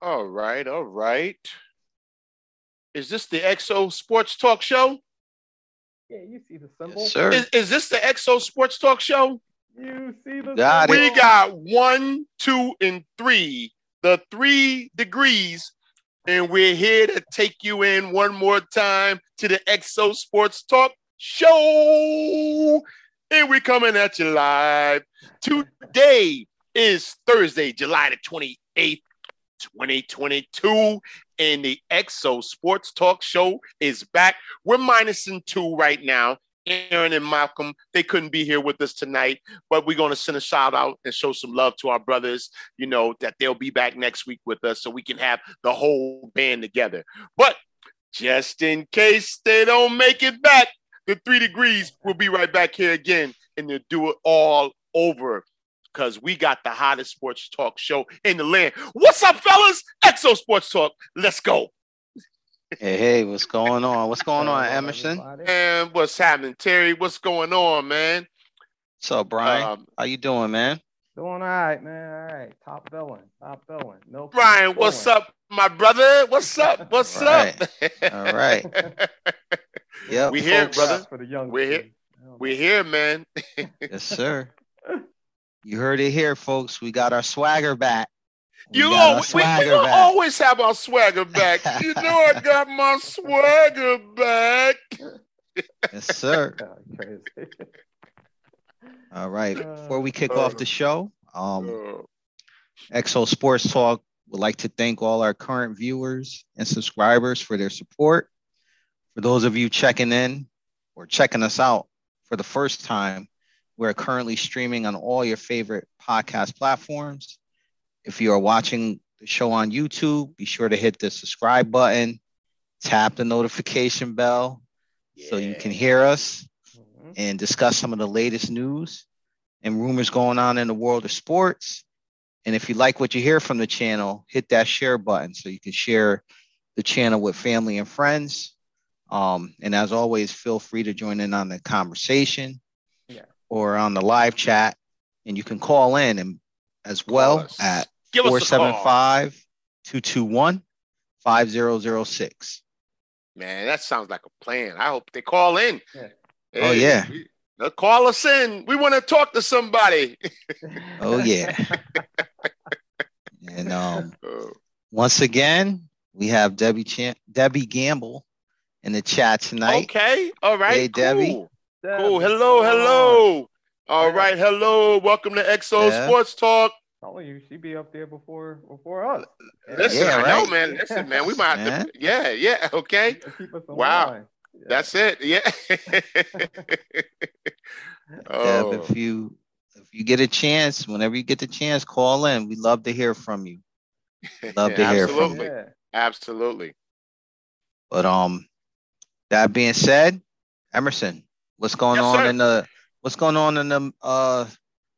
All right, all right. Is this the XO Sports Talk Show? Yeah, you see the symbol. Yes, sir. Is, is this the XO Sports Talk Show? You see the Got symbol. We got one, two, and three, the three degrees, and we're here to take you in one more time to the XO Sports Talk Show. And we're coming at you live. Today is Thursday, July the 28th, 2022, and the XO Sports Talk Show is back. We're minusing two right now. Aaron and Malcolm, they couldn't be here with us tonight, but we're going to send a shout out and show some love to our brothers, you know, that they'll be back next week with us so we can have the whole band together. But just in case they don't make it back, the three degrees will be right back here again and they'll do it all over because we got the hottest sports talk show in the land. What's up, fellas? XO Sports Talk. Let's go. Hey, hey, what's going on? What's going on, Emerson? And what's happening, Terry? What's going on, man? What's up, Brian? Um, How you doing, man? Doing all right, man. All right. Top billing. Top billing. No. Brian, what's up, my brother? What's up? What's up? All right. yeah, We here, brother. For the young We're here. We're here, man. Yes, sir. You heard it here, folks. We got our swagger back. We You got always, we, we gonna back. always have our swagger back. You know I got my swagger back. Yes, sir. Oh. All right. Before we kick Uh, off the show, um, Uh, XO Sports Talk would like to thank all our current viewers and subscribers for their support. For those of you checking in or checking us out for the first time, we're currently streaming on all your favorite podcast platforms. If you are watching the show on YouTube, be sure to hit the subscribe button, tap the notification bell so you can hear us Mhm. and discuss some of the latest news and rumors going on in the world of sports. And if you like what you hear from the channel, hit that share button so you can share the channel with family and friends. Um, and as always, feel free to join in on the conversation Yeah. Or on the live chat. And you can call in and as well at Give us a call. 475 221 5006. Man, that sounds like a plan. I hope they call in. Yeah. Oh, yeah. we- call us in. We want to talk to somebody. Oh, yeah. and um, Uh, Once again, we have Debbie Chan- Debbie Gamble in the chat tonight. okay. All right. Hey, cool. Debbie. Cool. Deb, Hello. what's? Hello. All Yeah. right. Hello. Welcome to XO Yeah. Sports Talk. Oh, you, she be up there before before us. Listen, Yeah, I know, man. Listen, man. We might have to. Yeah. Yeah. Okay. To keep us in Wow. Yeah. That's it. Yeah. Deb, oh, if you if you get a chance, whenever you get the chance, call in. We'd love to hear from you. love to hear from absolutely, Yeah. absolutely. But um, that being said, Emerson, what's going Yes, on sir. in the what's going on in the uh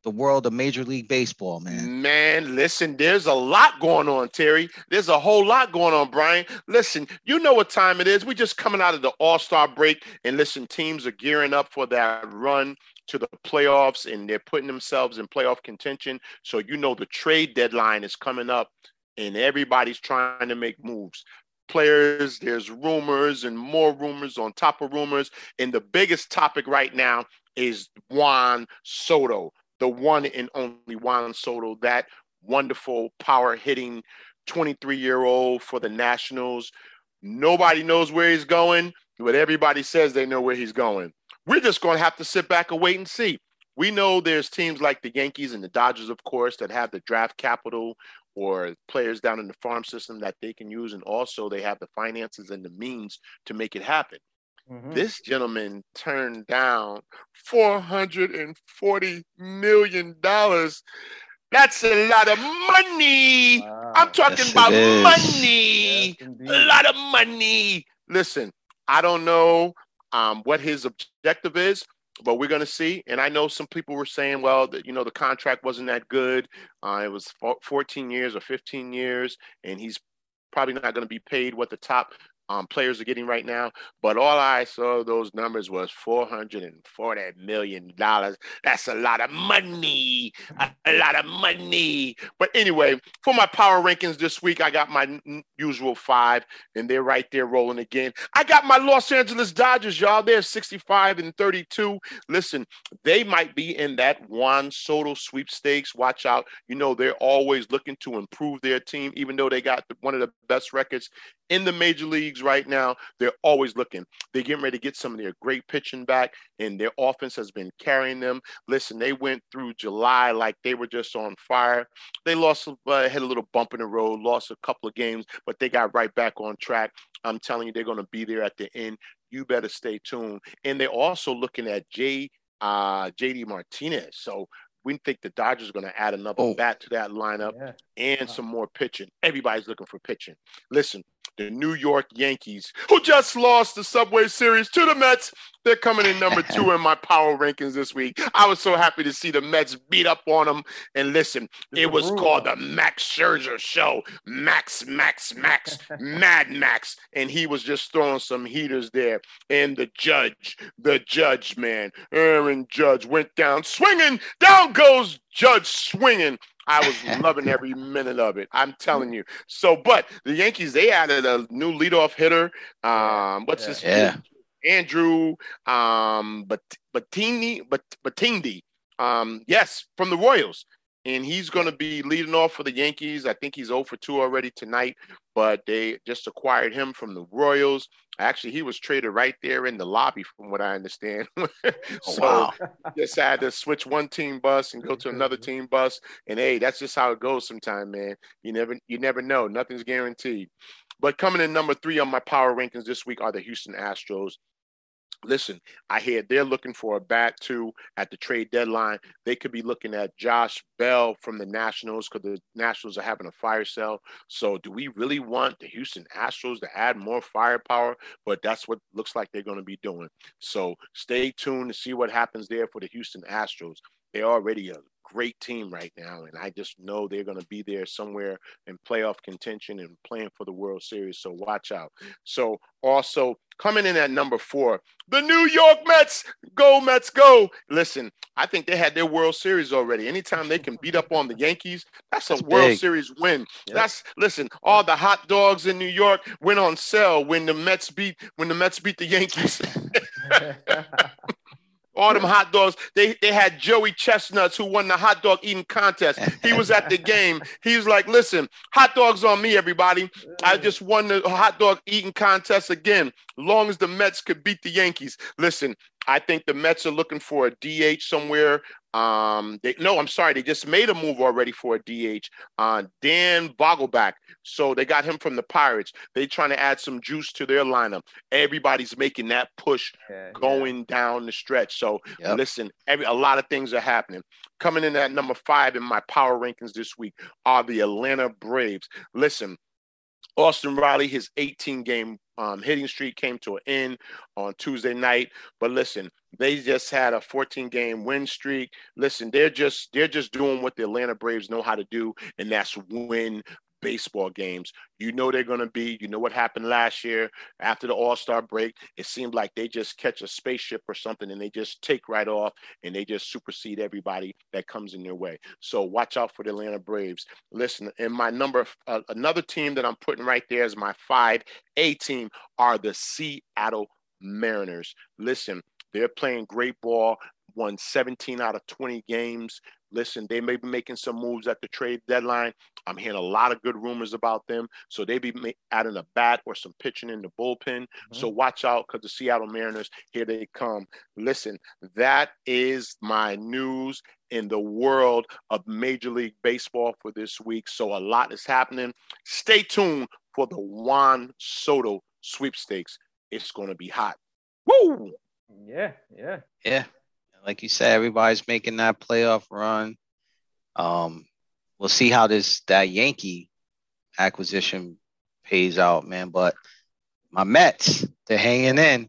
the world of Major League Baseball, man? Man, listen, there's a lot going on, Terry. There's a whole lot going on, Brian. Listen, you know what time it is. We're just coming out of the All Star break, and listen, teams are gearing up for that run to the playoffs, and they're putting themselves in playoff contention. So, you know, the trade deadline is coming up, and everybody's trying to make moves. Players, there's rumors and more rumors on top of rumors. And the biggest topic right now is Juan Soto the one and only Juan Soto, that wonderful power hitting 23 year old for the Nationals. Nobody knows where he's going, but everybody says they know where he's going. We're just going to have to sit back and wait and see. We know there's teams like the Yankees and the Dodgers, of course, that have the draft capital or players down in the farm system that they can use. And also, they have the finances and the means to make it happen. Mhm. This gentleman turned down $440 million. That's a lot of money. Wow. I'm talking Yes, about money. Yes. A lot of money. Listen, I don't know um, what his objective is, but we're going to see. And I know some people were saying, well, that, you know, the contract wasn't that good. Uh, it was 14 years or 15 years, and he's probably not going to be paid what the top um, players are getting right now. But all I saw those numbers was four hundred and forty million dollars. That's a lot of money, a, a, lot of money. But anyway, for my power rankings this week, I got my usual five, and they're right there rolling again. I got my Los Angeles Dodgers, y'all. They're sixty-five and thirty-two. Listen, they might be in that Juan Soto sweepstakes. Watch out. You know they're always looking to improve their team, even though they got one of the best records in the major leagues right now. They're always looking. They're getting ready to get some of their great pitching back, and their offense has been carrying them. Listen, they went through July like they were just on fire. They lost, uh, had a little bump in the road, lost a couple of games, but they got right back on track. I'm telling you, they're going to be there at the end. You better stay tuned. And they're also looking at J. Uh, JD Martinez. So we think the Dodgers are going to add another oh. bat to that lineup yeah. and some more pitching. Everybody's looking for pitching. Listen, the New York Yankees, who just lost the Subway Series to the Mets. They're coming in number two in my power rankings this week. I was so happy to see the Mets beat up on them. And listen, it was called the Max Scherzer Show. Max, Max, Max, Mad Max. And he was just throwing some heaters there. And the judge, the judge, man, Aaron Judge went down swinging. Down goes Judge swinging I was loving every minute of it. I'm telling you. So, but the Yankees they added a new leadoff hitter. Um, what's yeah. his yeah. name? Andrew um, but Batini, but Batindi. Um, yes, from the Royals and he's going to be leading off for the Yankees. I think he's 0 for 2 already tonight, but they just acquired him from the Royals. Actually, he was traded right there in the lobby, from what I understand. Oh, so wow. just had to switch one team bus and go to another team bus. And hey, that's just how it goes sometimes, man. You never you never know. Nothing's guaranteed. But coming in number three on my power rankings this week are the Houston Astros listen, I hear they're looking for a bat too at the trade deadline. They could be looking at Josh Bell from the Nationals because the Nationals are having a fire sale. So, do we really want the Houston Astros to add more firepower? But that's what looks like they're going to be doing. So, stay tuned to see what happens there for the Houston Astros. They're already a great team right now, and I just know they're going to be there somewhere in playoff contention and playing for the World Series. So watch out. So also coming in at number four, the New York Mets. Go Mets, go! Listen, I think they had their World Series already. Anytime they can beat up on the Yankees, that's, that's a World big. Series win. Yep. That's listen. All the hot dogs in New York went on sale when the Mets beat when the Mets beat the Yankees. all them hot dogs. They they had Joey Chestnuts who won the hot dog eating contest. He was at the game. He was like, "Listen, hot dogs on me, everybody. I just won the hot dog eating contest again. Long as the Mets could beat the Yankees. Listen, I think the Mets are looking for a DH somewhere. Um, they, no, I'm sorry, they just made a move already for a DH. Uh, Dan Vogelbach. So they got him from the Pirates. They're trying to add some juice to their lineup. Everybody's making that push yeah, going yeah. down the stretch. So yep. listen, every a lot of things are happening. Coming in at number five in my power rankings this week are the Atlanta Braves. Listen, Austin Riley, his 18 game um, hitting streak came to an end on Tuesday night. But listen, they just had a 14 game win streak. Listen, they're just they're just doing what the Atlanta Braves know how to do, and that's win baseball games. You know they're going to be. You know what happened last year after the All Star break. It seemed like they just catch a spaceship or something and they just take right off and they just supersede everybody that comes in their way. So watch out for the Atlanta Braves. Listen, and my number, uh, another team that I'm putting right there is my five A team are the Seattle Mariners. Listen, they're playing great ball won 17 out of 20 games. Listen, they may be making some moves at the trade deadline. I'm hearing a lot of good rumors about them. So they be adding a bat or some pitching in the bullpen. Mm-hmm. So watch out because the Seattle Mariners, here they come. Listen, that is my news in the world of Major League Baseball for this week. So a lot is happening. Stay tuned for the Juan Soto sweepstakes. It's going to be hot. Woo! Yeah, yeah. Yeah like you said, everybody's making that playoff run. Um, we'll see how this that Yankee acquisition pays out, man. But my Mets, they're hanging in.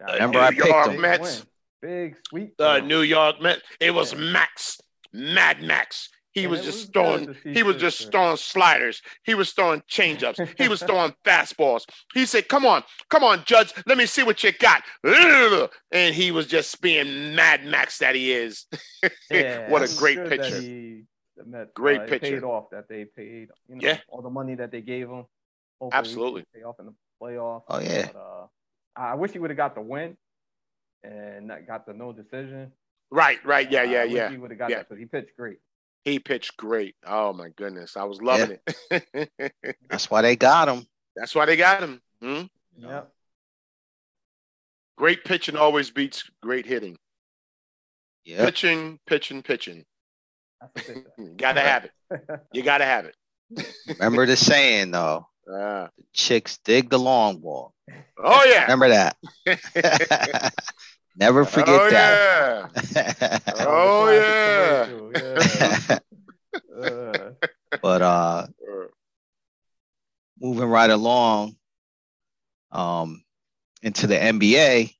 Remember, New I picked York them. Mets. Big sweet. The New York Mets. It was Max, Mad Max, He And was just was throwing. He was just Fister. throwing sliders. He was throwing changeups. He was throwing fastballs. He said, "Come on, come on, Judge. Let me see what you got." And he was just being Mad Max that he is. Yeah, what it a was great good that picture. he- the Mets, Great uh, it picture. Paid off that they paid. You know, Yeah. all the money that they gave him. Hopefully Absolutely. Pay off in the playoffs. Oh, yeah. But, uh, I wish he would have got the win, and got the no decision. Right, right, yeah, I yeah, wish yeah. He would have got Yeah. that because he pitched great. He pitched great. Oh my goodness, I was loving it. That's why they got him. That's why they got him. Hmm? Yep. Great pitching always beats great hitting. Yeah. Pitching, pitching, pitching. That's what they said. You gotta have it. You gotta have it. Remember the saying though, Ah. chicks dig the long ball. oh yeah. Remember that. Never forget oh that. yeah. Oh, yeah. Uh, but uh moving right along um into the NBA,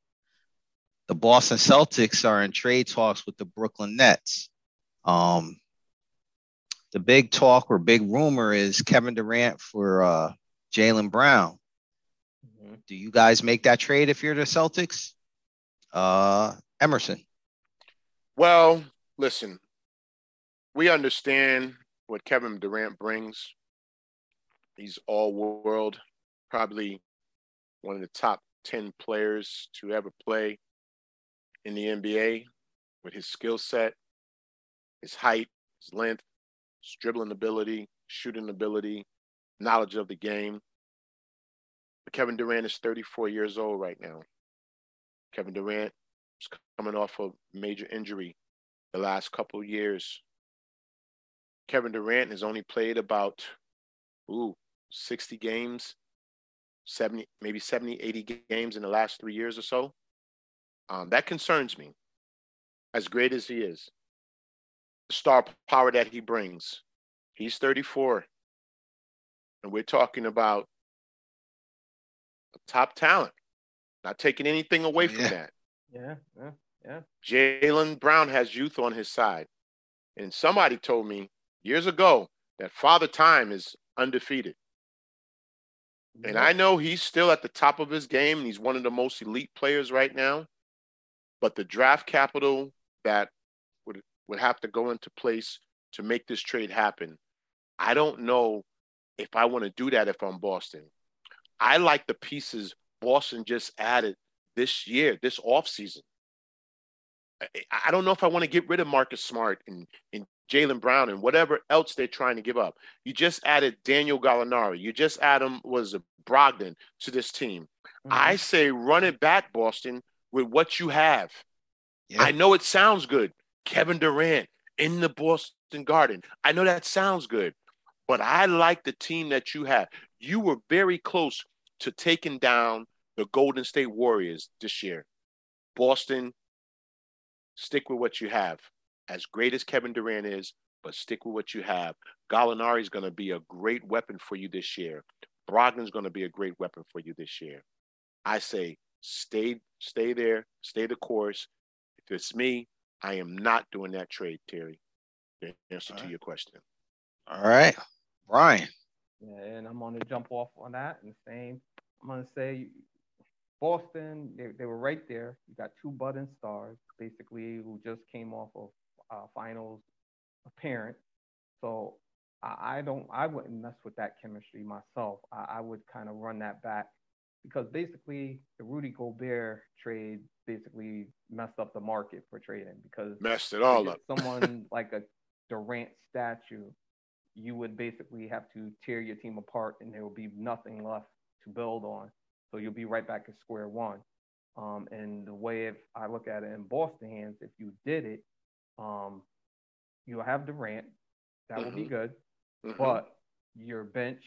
the Boston Celtics are in trade talks with the Brooklyn Nets. Um the big talk or big rumor is Kevin Durant for uh Jaylen Brown. mhm. Do you guys make that trade if you're the Celtics? Uh Emerson. Well, listen, we understand what Kevin Durant brings. He's all world, probably one of the top 10 players to ever play in the NBA with his skill set, his height, his length, his dribbling ability, shooting ability, knowledge of the game. But Kevin Durant is 34 years old right now. Kevin Durant is coming off a major injury the last couple years. Kevin Durant has only played about ooh 60 games, 70 maybe 70, 80 games in the last three years or so. Um, that concerns me. As great as he is, the star power that he brings. He's 34, and we're talking about a top talent. Not taking anything away from that. Yeah, yeah, yeah. Jaylen Brown has youth on his side. And somebody told me years ago that Father Time is undefeated. And I know he's still at the top of his game and he's one of the most elite players right now. But the draft capital that would would have to go into place to make this trade happen, I don't know if I want to do that if I'm Boston. I like the pieces Boston just added this year, this offseason. I, I don't know if I want to get rid of Marcus Smart and, and Jaylen Brown and whatever else they're trying to give up. You just added Daniel Gallinari. You just added was a Brogdon to this team. Mhm. I say run it back, Boston, with what you have. Yeah. I know it sounds good. Kevin Durant in the Boston Garden. I know that sounds good, but I like the team that you have. You were very close to taking down the Golden State Warriors this year. Boston, stick with what you have. As great as Kevin Durant is, but stick with what you have. Gallinari is going to be a great weapon for you this year. Brogdon's going to be a great weapon for you this year. I say stay stay there, stay the course. If it's me, I am not doing that trade, Terry. The answer All to right. your question. All right. Brian. Yeah, and I'm going to jump off on that and the same. I'm going to say Boston, they, they were right there. You got two budding stars, basically, who just came off of uh, finals appearance. So I, I don't, I wouldn't mess with that chemistry myself. I, I would kind of run that back because basically the Rudy Gobert trade basically messed up the market for trading because Messed it all up. someone like a Durant statue, you would basically have to tear your team apart and there would be nothing left to build on. So you'll be right back at square one. Um, and the way if I look at it in Boston hands, if you did it, um, you'll have Durant. That will be Mhm. good. Mhm. But your bench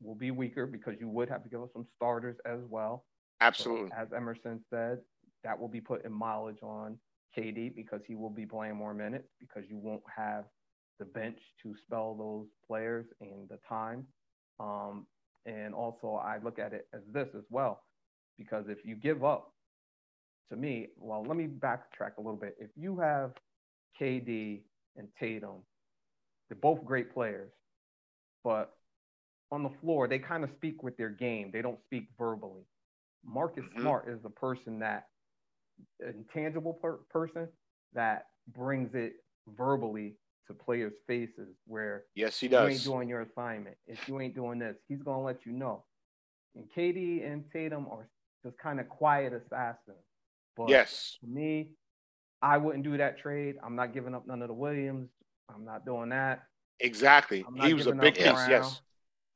will be weaker because you would have to give us some starters as well. So, Absolutely. as Emerson said, that will be putting mileage on KD because he will be playing more minutes because you won't have the bench to spell those players and the time. Um, and also, I look at it as this as well because if you give up, to me, well, let me backtrack a little bit. If you have KD and Tatum they're both great players, but on the floor they kind of speak with their game. They don't speak verbally. Marcus Mhm. Smart is the person that intangible per- person that brings it verbally to players' faces where Yes, he does. you ain't does. doing your assignment. If you ain't doing this, he's gonna let you know. And KD and Tatum are just kind of quiet assassins. But Yes. for me, I wouldn't do that trade. I'm not giving up none of the Williams. I'm not doing that. Exactly. He was a big piece. Brown. Yes.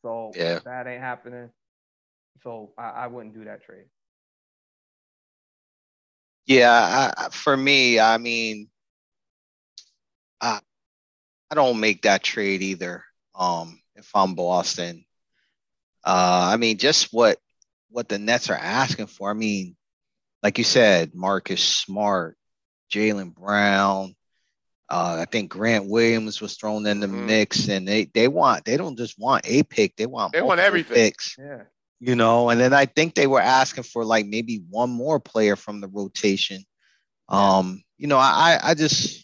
So Yeah. that ain't happening. So I, I wouldn't do that trade. Yeah, I, I- for me, I mean, I I don't make that trade either. Um, if I'm Boston, uh, I mean, just what what the Nets are asking for. I mean, like you said, Marcus Smart, Jaylen Brown. Uh, I think Grant Williams was thrown in the Mhm. mix, and they they want they don't just want a pick, they want They want everything. picks Yeah. you know, and then I think they were asking for like maybe one more player from the rotation. Um, you know, I I just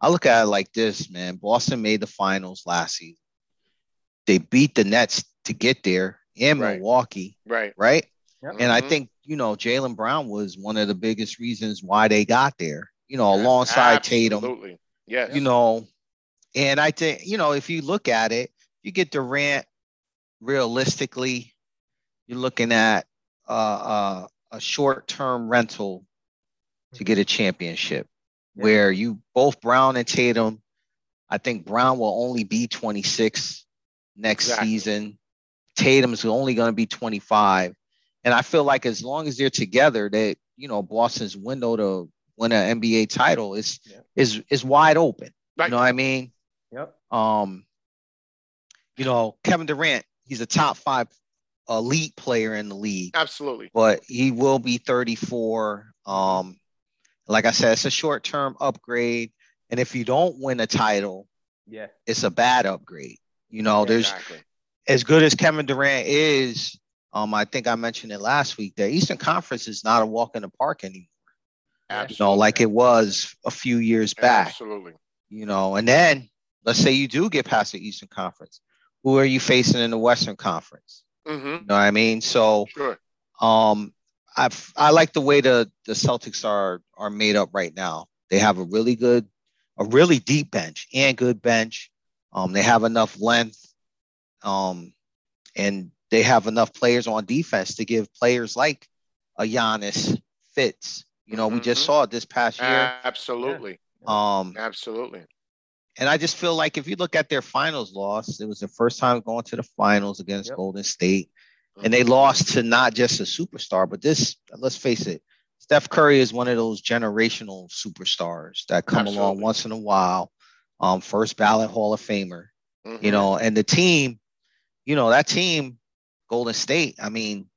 I look at it like this, man. Boston made the finals last season. They beat the Nets to get there in Right. Milwaukee, Right. right? Yep. And I Mhm. think, you know, Jaylen Brown was one of the biggest reasons why they got there, you know, alongside Tatum Absolutely. Yes. you know, and I think, you know, if you look at it, you get Durant realistically, you're looking at uh, uh, a short term rental to get a championship Yeah. where you both Brown and Tatum, I think Brown will only be 26 next Exactly. season. Tatum's only going to be 25. And I feel like as long as they're together, that, you know, Boston's window to win an NBA title is Yeah. is is wide open. Right. You know what I mean? Yep. Um, you know, Kevin Durant, he's a top five elite player in the league, Absolutely. but he will be 34. Um, like I said, it's a short term upgrade. And if you don't win a title, Yeah. it's a bad upgrade. You know, there's as good as Kevin Durant is. Um, I think I mentioned it last week. The Eastern Conference is not a walk in the park anymore. Yeah. You know, like it was a few years back. Absolutely. you know, and then let's say you do get past the Eastern Conference. Who are you facing in the Western Conference? Mm-hmm. You know what I mean? So Sure. um I I like the way the the Celtics are are made up right now. They have a really good a really deep bench and good bench. Um they have enough length um and they have enough players on defense to give players like a Giannis fits. You know, we just Mhm. saw it this past year. Absolutely. Um Absolutely. and I just feel like if you look at their finals loss, it was the first time going to the finals against Yep. Golden State. And they lost to not just a superstar, but this, let's face it, Steph Curry is one of those generational superstars that come along once in a while. Um, first ballot Hall of Famer, Mhm. you know, and the team, you know, that team, Golden State, I mean,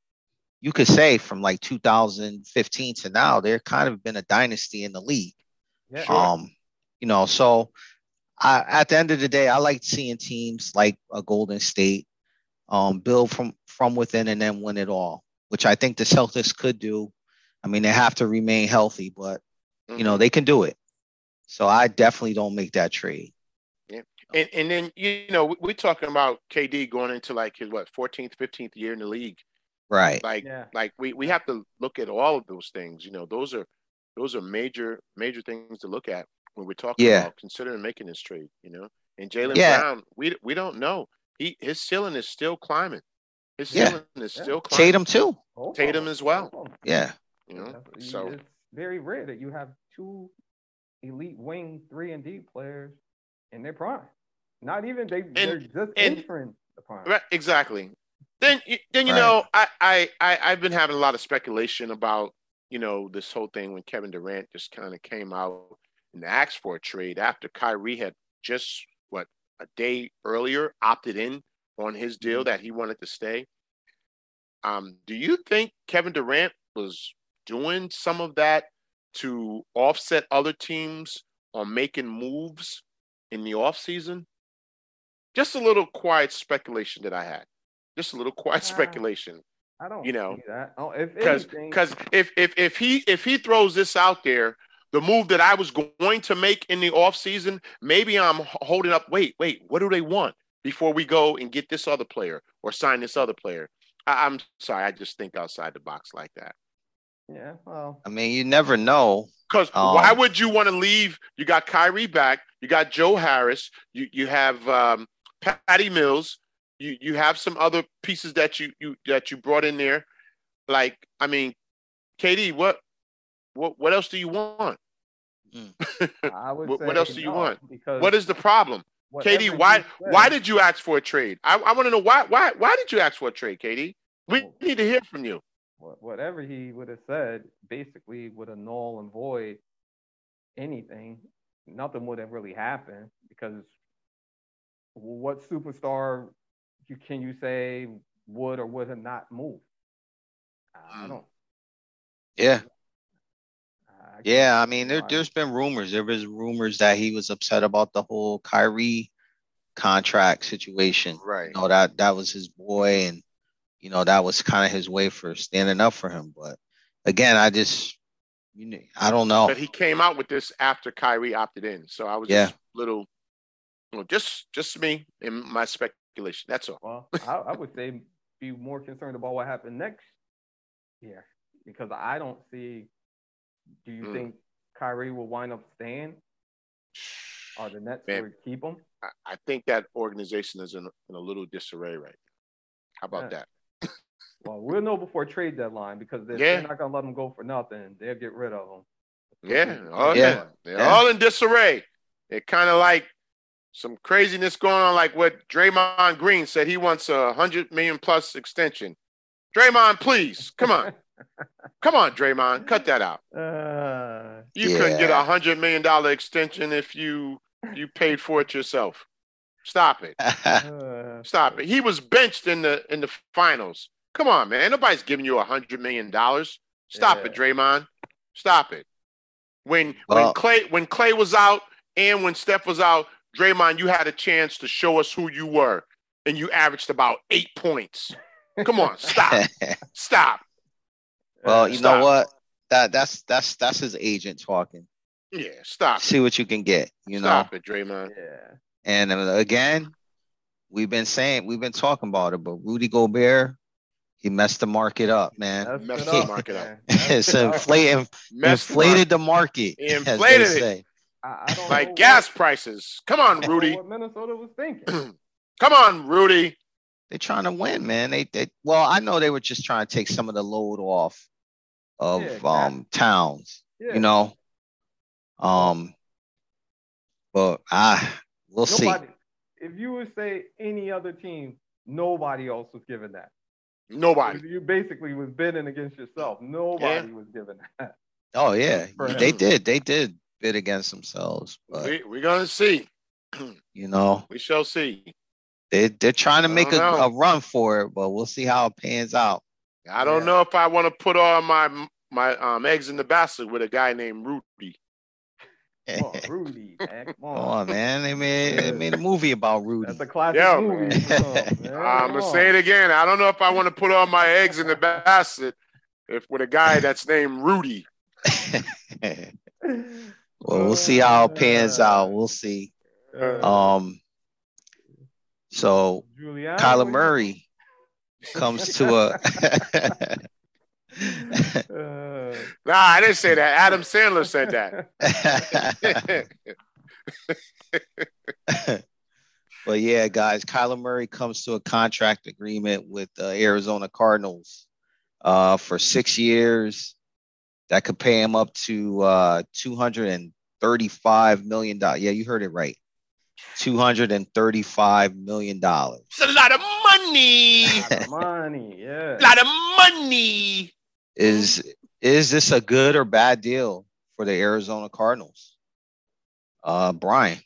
you could say from like 2015 to now, they're kind of been a dynasty in the league. Yeah. Sure. Um, you know, so I, at the end of the day, I like seeing teams like a Golden State um, build from from within and then win it all, which I think the Celtics could do. I mean, they have to remain healthy, but you know Mhm. they can do it. So I definitely don't make that trade. Yeah. And, and then you know we- we're talking about KD going into like his what 14th, 15th year in the league. Right. Like Yeah. like we, we have to look at all of those things. You know, those are those are major major things to look at when we're talking Yeah. about considering making this trade. You know, and Jaylen Yeah. Brown, we we don't know. He his ceiling is still climbing. His Yeah. ceiling is Yeah. still climbing. Tatum too. Both Tatum as well. Both of 'em. Yeah. You know, That's- so it's very rare that you have two elite wing three and D players in their prime. Not even they they're just and- entering the prime. Right, exactly. Then, you- then you Right. know, I, I, I, I've been having a lot of speculation about, you know, this whole thing when Kevin Durant just kind of came out and asked for a trade after Kyrie had just what a day earlier opted in on his deal Mhm. that he wanted to stay. Um, do you think Kevin Durant was doing some of that to offset other teams on making moves in the offseason? Just a little quiet speculation that I had. Just a little quiet Ah, speculation. I don't you know. Oh, if Because because if, if if he if he throws this out there the move that I was going to make in the offseason, maybe I'm holding up. Wait, wait, what do they want before we go and get this other player or sign this other player? I, am sorry, I just think outside the box like that. Yeah, well, I mean, you never know. Because um, why would you want to leave? You got Kyrie back. You got Joe Harris. You you have um, Patty Mills. You you have some other pieces that you you that you brought in there. Like I mean, KD, what what what else do you want? Mm. I would what, what else do you no, want? What is the problem? KD, why said, why did you ask for a trade? I, I want to know why why why did you ask for a trade, KD? We well, need to hear from you. Whatever he would have said basically would annul and void anything. Nothing would have really happened because what superstar you can you say would or would have not moved? I mm. don't. Yeah. Yeah, I mean, there, there's been rumors. There was rumors that he was upset about the whole Kyrie contract situation. Right. You know that that was his boy, and you know that was kind of his way for standing up for him. But again, I just, you know, I don't know. But he came out with this after Kyrie opted in, so I was yeah. just little, you know, just just me and my speculation. That's all. Well, I, I would say be more concerned about what happened next year because I don't see do you mm. think Kyrie will wind up staying? Or the Nets Man, will keep him? I, think that organization is in, in a little disarray right now. How about yeah. that? well, we'll know before trade deadline because they're, yeah. they're not gonna let them go for nothing. They'll get rid of them. Yeah, all yeah. They're yeah. all in disarray. They're kind of like some craziness going on, like what Draymond Green said. He wants a hundred million plus extension. Draymond, please, come on. Come on, Draymond, cut that out. Uh, you yeah. couldn't get a hundred million dollar extension if you you paid for it yourself. Stop it. Uh, Stop it. He was benched in the in the finals. Come on, man. Nobody's giving you a hundred million dollars. Stop yeah. it, Draymond. Stop it. When well, when Clay when Clay was out and when Steph was out, Draymond, you had a chance to show us who you were, and you averaged about eight points. Come on, stop, stop. Well, you stop. know what? That that's that's that's his agent talking. Yeah, stop. See what you can get. You stop know. it, Draymond. Yeah. And uh, again, we've been saying we've been talking about it, but Rudy Gobert, he messed the market up, man. Messed the market up. it's inflated, inflated the market. He inflated it. I, I like gas what, prices. Come on, Rudy. What Minnesota was thinking. Come on, Rudy. They're trying to win, man. They, they well, I know they were just trying to take some of the load off of yeah, um towns, yeah. you know. Um, but I we'll nobody, see. If you would say any other team, nobody else was given that. Nobody. You basically was bidding against yourself. Nobody yeah. was given that. Oh yeah, they did. They did bid against themselves. But we, we're gonna see. you know, we shall see. They they're trying to make a, a, run for it, but we'll see how it pans out. I don't yeah. know if I want to put all my my um, eggs in the basket with a guy named Rudy. Oh, Rudy, man. Come on. Come on, man. They made, they made a movie about Rudy. That's a classic Yo, movie. I'm going to say it again. I don't know if I want to put all my eggs in the basket if with a guy that's named Rudy. well, we'll see how it pans out. We'll see. Um, so Giuliani, Kyler Murray comes to a uh, nah, I didn't say that. Adam Sandler said that. but yeah, guys, Kyler Murray comes to a contract agreement with the Arizona Cardinals uh, for six years. That could pay him up to uh, two hundred and thirty-five million dollars. Yeah, you heard it right. Two hundred and thirty-five million dollars. It's a lot of money. A lot of money, yeah. A lot of money. Is is this a good or bad deal for the Arizona Cardinals? Uh, Brian.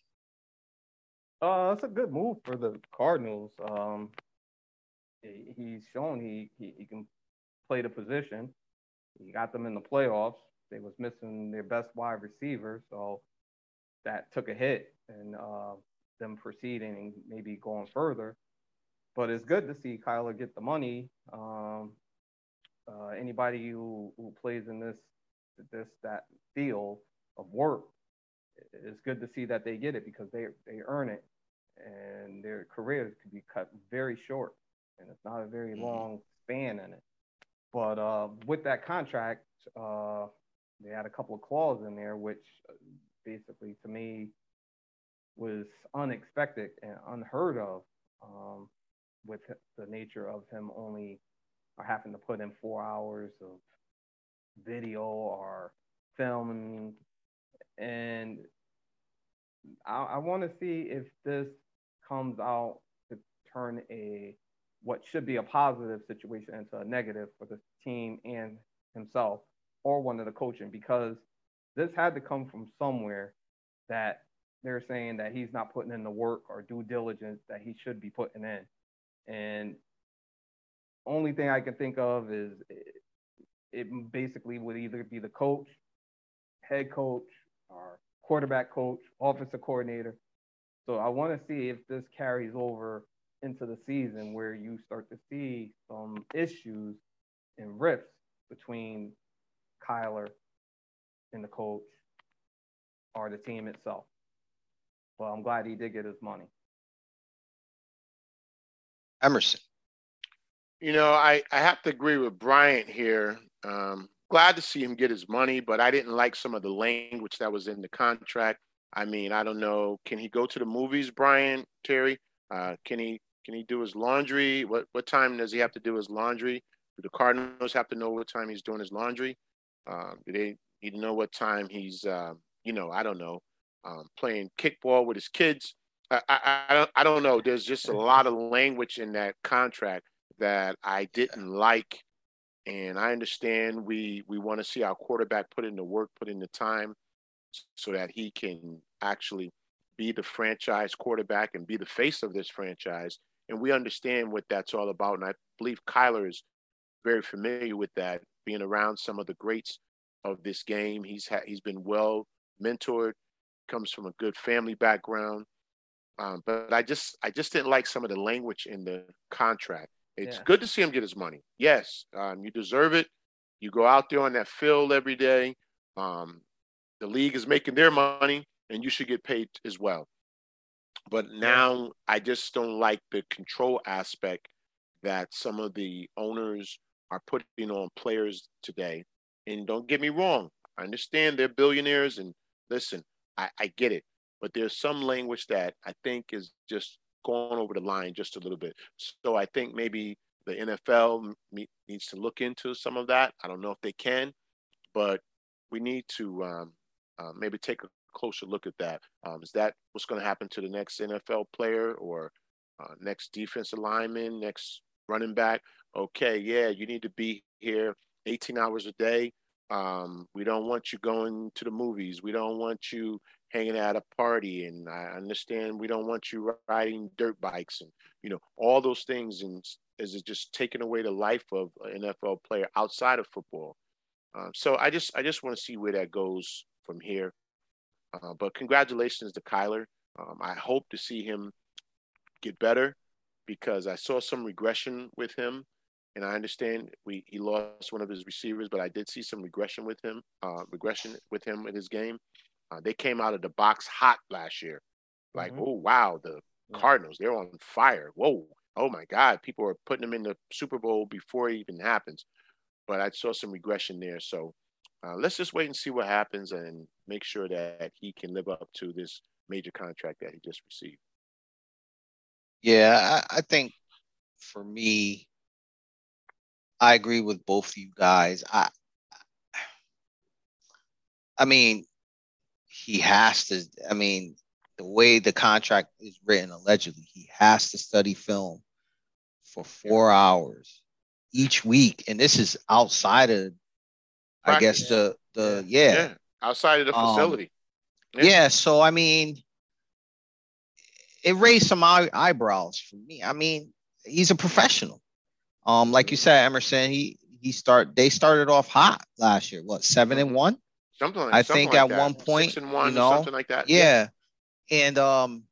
Uh, it's a good move for the Cardinals. Um, he's shown he, he, he can play the position. He got them in the playoffs. They was missing their best wide receiver, so that took a hit and uh, them proceeding and maybe going further. But it's good to see Kyler get the money. Um, uh, anybody who, who plays in this this that field of work, it's good to see that they get it because they they earn it, and their careers could be cut very short, and it's not a very mm-hmm. long span in it. But uh, with that contract, uh, they had a couple of clauses in there, which uh, basically to me was unexpected and unheard of um, with the nature of him only having to put in four hours of video or film. And I, I want to see if this comes out to turn a what should be a positive situation into a negative for the team and himself or one of the coaching because this had to come from somewhere that they're saying that he's not putting in the work or due diligence that he should be putting in. And only thing I can think of is it, it basically would either be the coach, head coach, or quarterback coach, offensive coordinator. So I want to see if this carries over into the season where you start to see some issues and rifts between Kyler and the coach or the team itself. Well, I'm glad he did get his money. Emerson. You know, I, I have to agree with Brian here. Um, glad to see him get his money, but I didn't like some of the language that was in the contract. I mean, I don't know. Can he go to the movies, Brian Terry? Uh, can he can he do his laundry? What what time does he have to do his laundry? Do the Cardinals have to know what time he's doing his laundry? Uh, do they need to know what time he's, uh, you know, I don't know, um, playing kickball with his kids? I, I, I, don't, I don't know. There's just a lot of language in that contract that I didn't like. And I understand we we want to see our quarterback put in the work, put in the time, so that he can actually be the franchise quarterback and be the face of this franchise. And we understand what that's all about. And I believe Kyler is very familiar with that, being around some of the greats of this game. He's had he's been well mentored, comes from a good family background. Um, but I just I just didn't like some of the language in the contract. It's yeah. good to see him get his money. Yes, um, you deserve it. You go out there on that field every day. Um, the league is making their money, and you should get paid as well. But now I just don't like the control aspect that some of the owners are putting on players today. And don't get me wrong, I understand they're billionaires, and listen, I, I get it. But there's some language that I think is just going over the line just a little bit. So I think maybe the NFL needs to look into some of that. I don't know if they can, but we need to um, uh, maybe take a closer look at that. Um, is that what's going to happen to the next NFL player or uh, next defensive lineman, next running back? Okay, yeah, you need to be here 18 hours a day. Um, we don't want you going to the movies. We don't want you hanging at a party and i understand we don't want you riding dirt bikes and you know all those things and is it just taking away the life of an nfl player outside of football? Um, so i just i just want to see where that goes from here. Uh, but congratulations to kyler. Um, i hope to see him get better because i saw some regression with him and I understand we he lost one of his receivers, but I did see some regression with him, uh, regression with him in his game. Uh, they came out of the box hot last year. Like, mm-hmm. oh wow, the yeah. Cardinals, they're on fire. Whoa, oh my God, people are putting them in the Super Bowl before it even happens. But I saw some regression there. So uh, let's just wait and see what happens and make sure that he can live up to this major contract that he just received. Yeah, I, I think for me, I agree with both of you guys. I I mean, he has to. I mean, the way the contract is written, allegedly, he has to study film for four hours each week, and this is outside of. I guess the the yeah, yeah. outside of the um, facility. Um, yeah. yeah. so I mean, it raised some eye- eyebrows for me. I mean, he's a professional. Um, like you said, Emerson, he he start they started off hot last year. What 7 and one? Something like, that. I something think like at that. one point, Six and one, you know, something like that. Yeah. yeah. And um,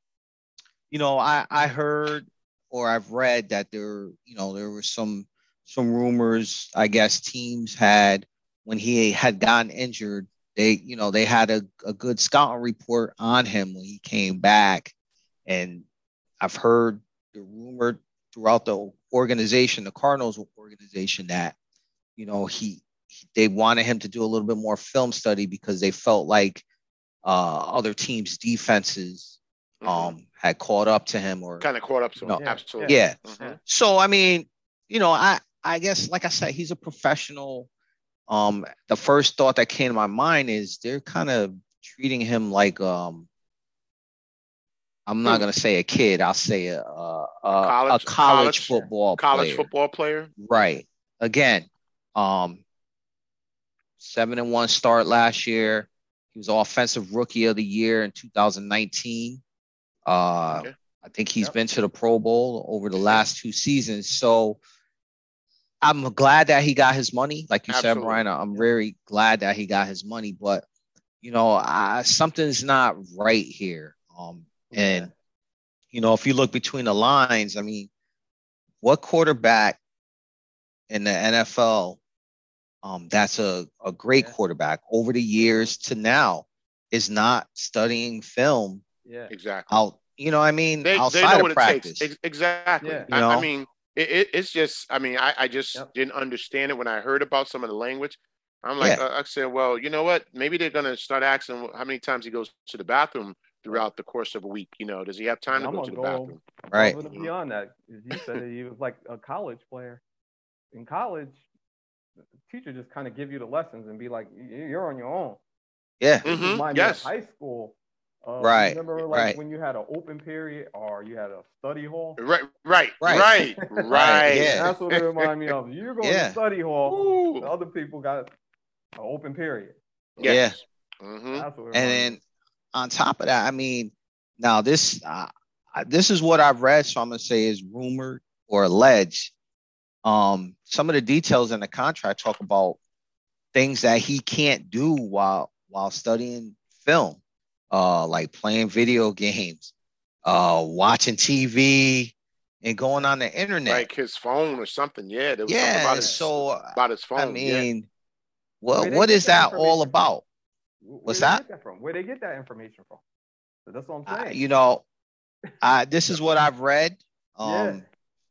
you know, I I heard or I've read that there, you know, there were some some rumors. I guess teams had when he had gotten injured they, you know, they had a, a good scouting report on him when he came back. And I've heard the rumor throughout the organization, the Cardinals organization, that, you know, he, they wanted him to do a little bit more film study because they felt like uh, other teams' defenses mm-hmm. um, had caught up to him or kind of caught up to him. No, Absolutely. Yeah. Mm-hmm. So I mean, you know, I I guess like I said, he's a professional. Um, the first thought that came to my mind is they're kind of treating him like um I'm not gonna say a kid. I'll say a a, college, a college, college, football college player. football player. Right. Again, um, seven and one start last year. He was offensive rookie of the year in 2019. Uh, okay. I think he's yep. been to the Pro Bowl over the last two seasons. So I'm glad that he got his money. Like you Absolutely. said, Brian, I'm very glad that he got his money. But you know, I, something's not right here. Um, and you know, if you look between the lines, I mean, what quarterback in the NFL um, that's a, a great yeah. quarterback over the years to now is not studying film yeah. Exactly. out you know i mean? They, outside they of practice. Exactly. Yeah. I, I, mean it, it, it's just i mean i, I just yep. didn't understand it when i heard about some of the language. I'm like yeah. uh, i said well you know what? Maybe they're going to start asking how many times he goes to the bathroom throughout the course of a week you know does he have time to go to the go bathroom right beyond that you said he was like a college player in college the teacher just kind of give you the lessons and be like you're on your own yeah mm-hmm. yes high school uh, right. Remember, like right. when you had an open period or you had a study hall. Right, right, right, right, right. Yeah. That's what it reminded me of. You're going yeah. to study hall. The other people got an open period. Yes. Yeah. Mm-hmm. and then on top of that, I mean, now this uh, this is what I've read, so I'm gonna say is rumored or alleged. Um, some of the details in the contract talk about things that he can't do while while studying film uh, like playing video games, uh, watching TV, and going on the internet, like his phone or something. Yeah, there was yeah. About his, so about his phone. I mean, yeah. what what is that, that all about? What's that? that? from? Where they get that information from? So that's what I'm saying. Uh, you know, uh, this is what I've read. Um, yeah.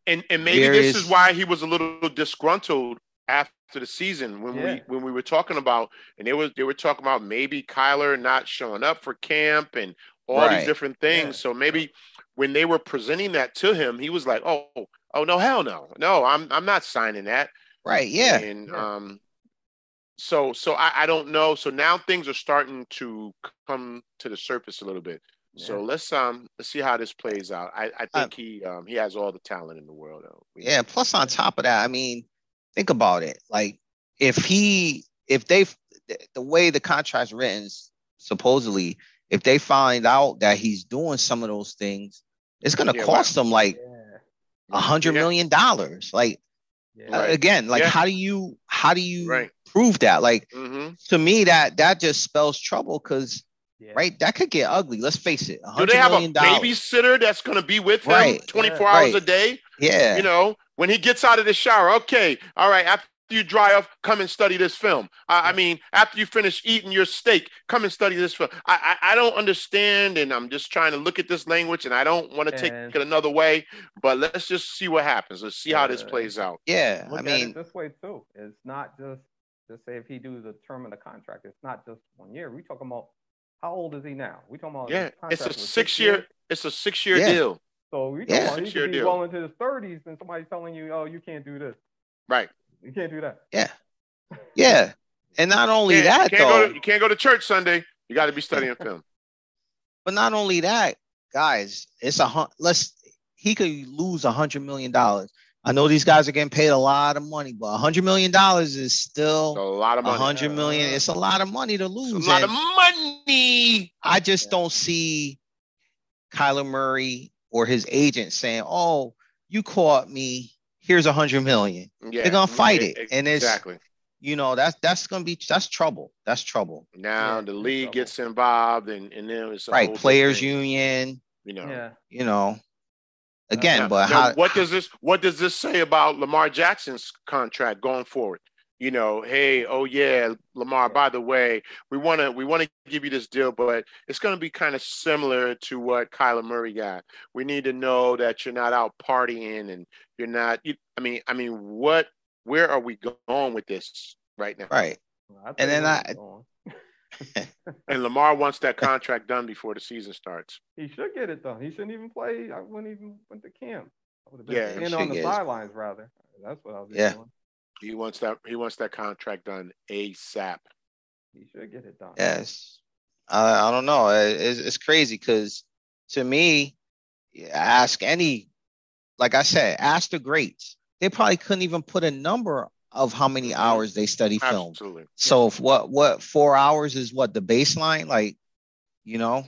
And and maybe various... this is why he was a little disgruntled after the season when yeah. we when we were talking about and they was they were talking about maybe Kyler not showing up for camp and all right. these different things. Yeah. So maybe when they were presenting that to him, he was like, "Oh, oh no, hell no, no, I'm I'm not signing that." Right. Yeah. And yeah. um, so so I, I don't know. So now things are starting to come to the surface a little bit. Yeah. So let's um let's see how this plays out. I, I uh, think uh, he um he has all the talent in the world. Though. Yeah. Plus, on top of that, I mean, think about it. Like if he if they the way the contract's written supposedly if they find out that he's doing some of those things it's going to yeah, cost them like a hundred yeah. million dollars like yeah. uh, again like how do you how do you right. Prove that like mm-hmm. to me that that just spells trouble because right that could get ugly let's face it do they have a babysitter that's going to be with him right. 24 hours right. a day yeah you know when he gets out of the shower, okay, all right, after you dry off, come and study this film. I, I mean, after you finish eating your steak, come and study this film. I, I, I, don't understand, and I'm just trying to look at this language, and I don't want to take it another way. But let's just see what happens. Let's see how this plays out. Yeah, I mean, this way too. It's not just just say if he do the term of the contract. It's not just one year. We talking about how old is he now? We talking about yeah. It's a six, six year. It's a six year yeah. deal. So we yeah. talking about he could be well into his thirties, and somebody's telling you, "Oh, you can't do this." Right. You can't do that. Yeah. Yeah. And not only that, you though, to, you can't go to church Sunday. You got to be studying film. But not only that, guys, it's a let's he could lose a hundred million dollars. I know these guys are getting paid a lot of money, but a hundred million dollars is still it's a lot of money. A hundred million. It's a lot of money to lose. It's a lot and of money. I just yeah. don't see Kyler Murray or his agent saying, "Oh, you caught me. Here's a hundred million. Yeah, They're gonna fight it, it, and it's exactly. You know that's that's gonna be that's trouble. That's trouble. Now yeah, the league gets involved, and and then it's right players union. You know, yeah. you know. Uh, again, now, but now how, what does this what does this say about Lamar Jackson's contract going forward? you know, hey, oh yeah, Lamar, by the way, we want to we want to give you this deal, but it's going to be kind of similar to what Kyler Murray got. We need to know that you're not out partying and you're not. You, I mean, I mean, what? Where are we going with this right now? Right. Well, And then I- And Lamar wants that contract done before the season starts. he should get it done. He shouldn't even play. I wouldn't even went to camp. I would have been Yeah, should on the sidelines rather. That's what I was Yeah. doing. He wants that. He wants that contract done ASAP. He should get it done. Yes. I, I don't know. It- It's, it's crazy because to me, ask any, like I said, ask the greats. They probably couldn't even put a number of how many hours they study film. Absolutely. So if what what four hours is what the baseline? Like, you know,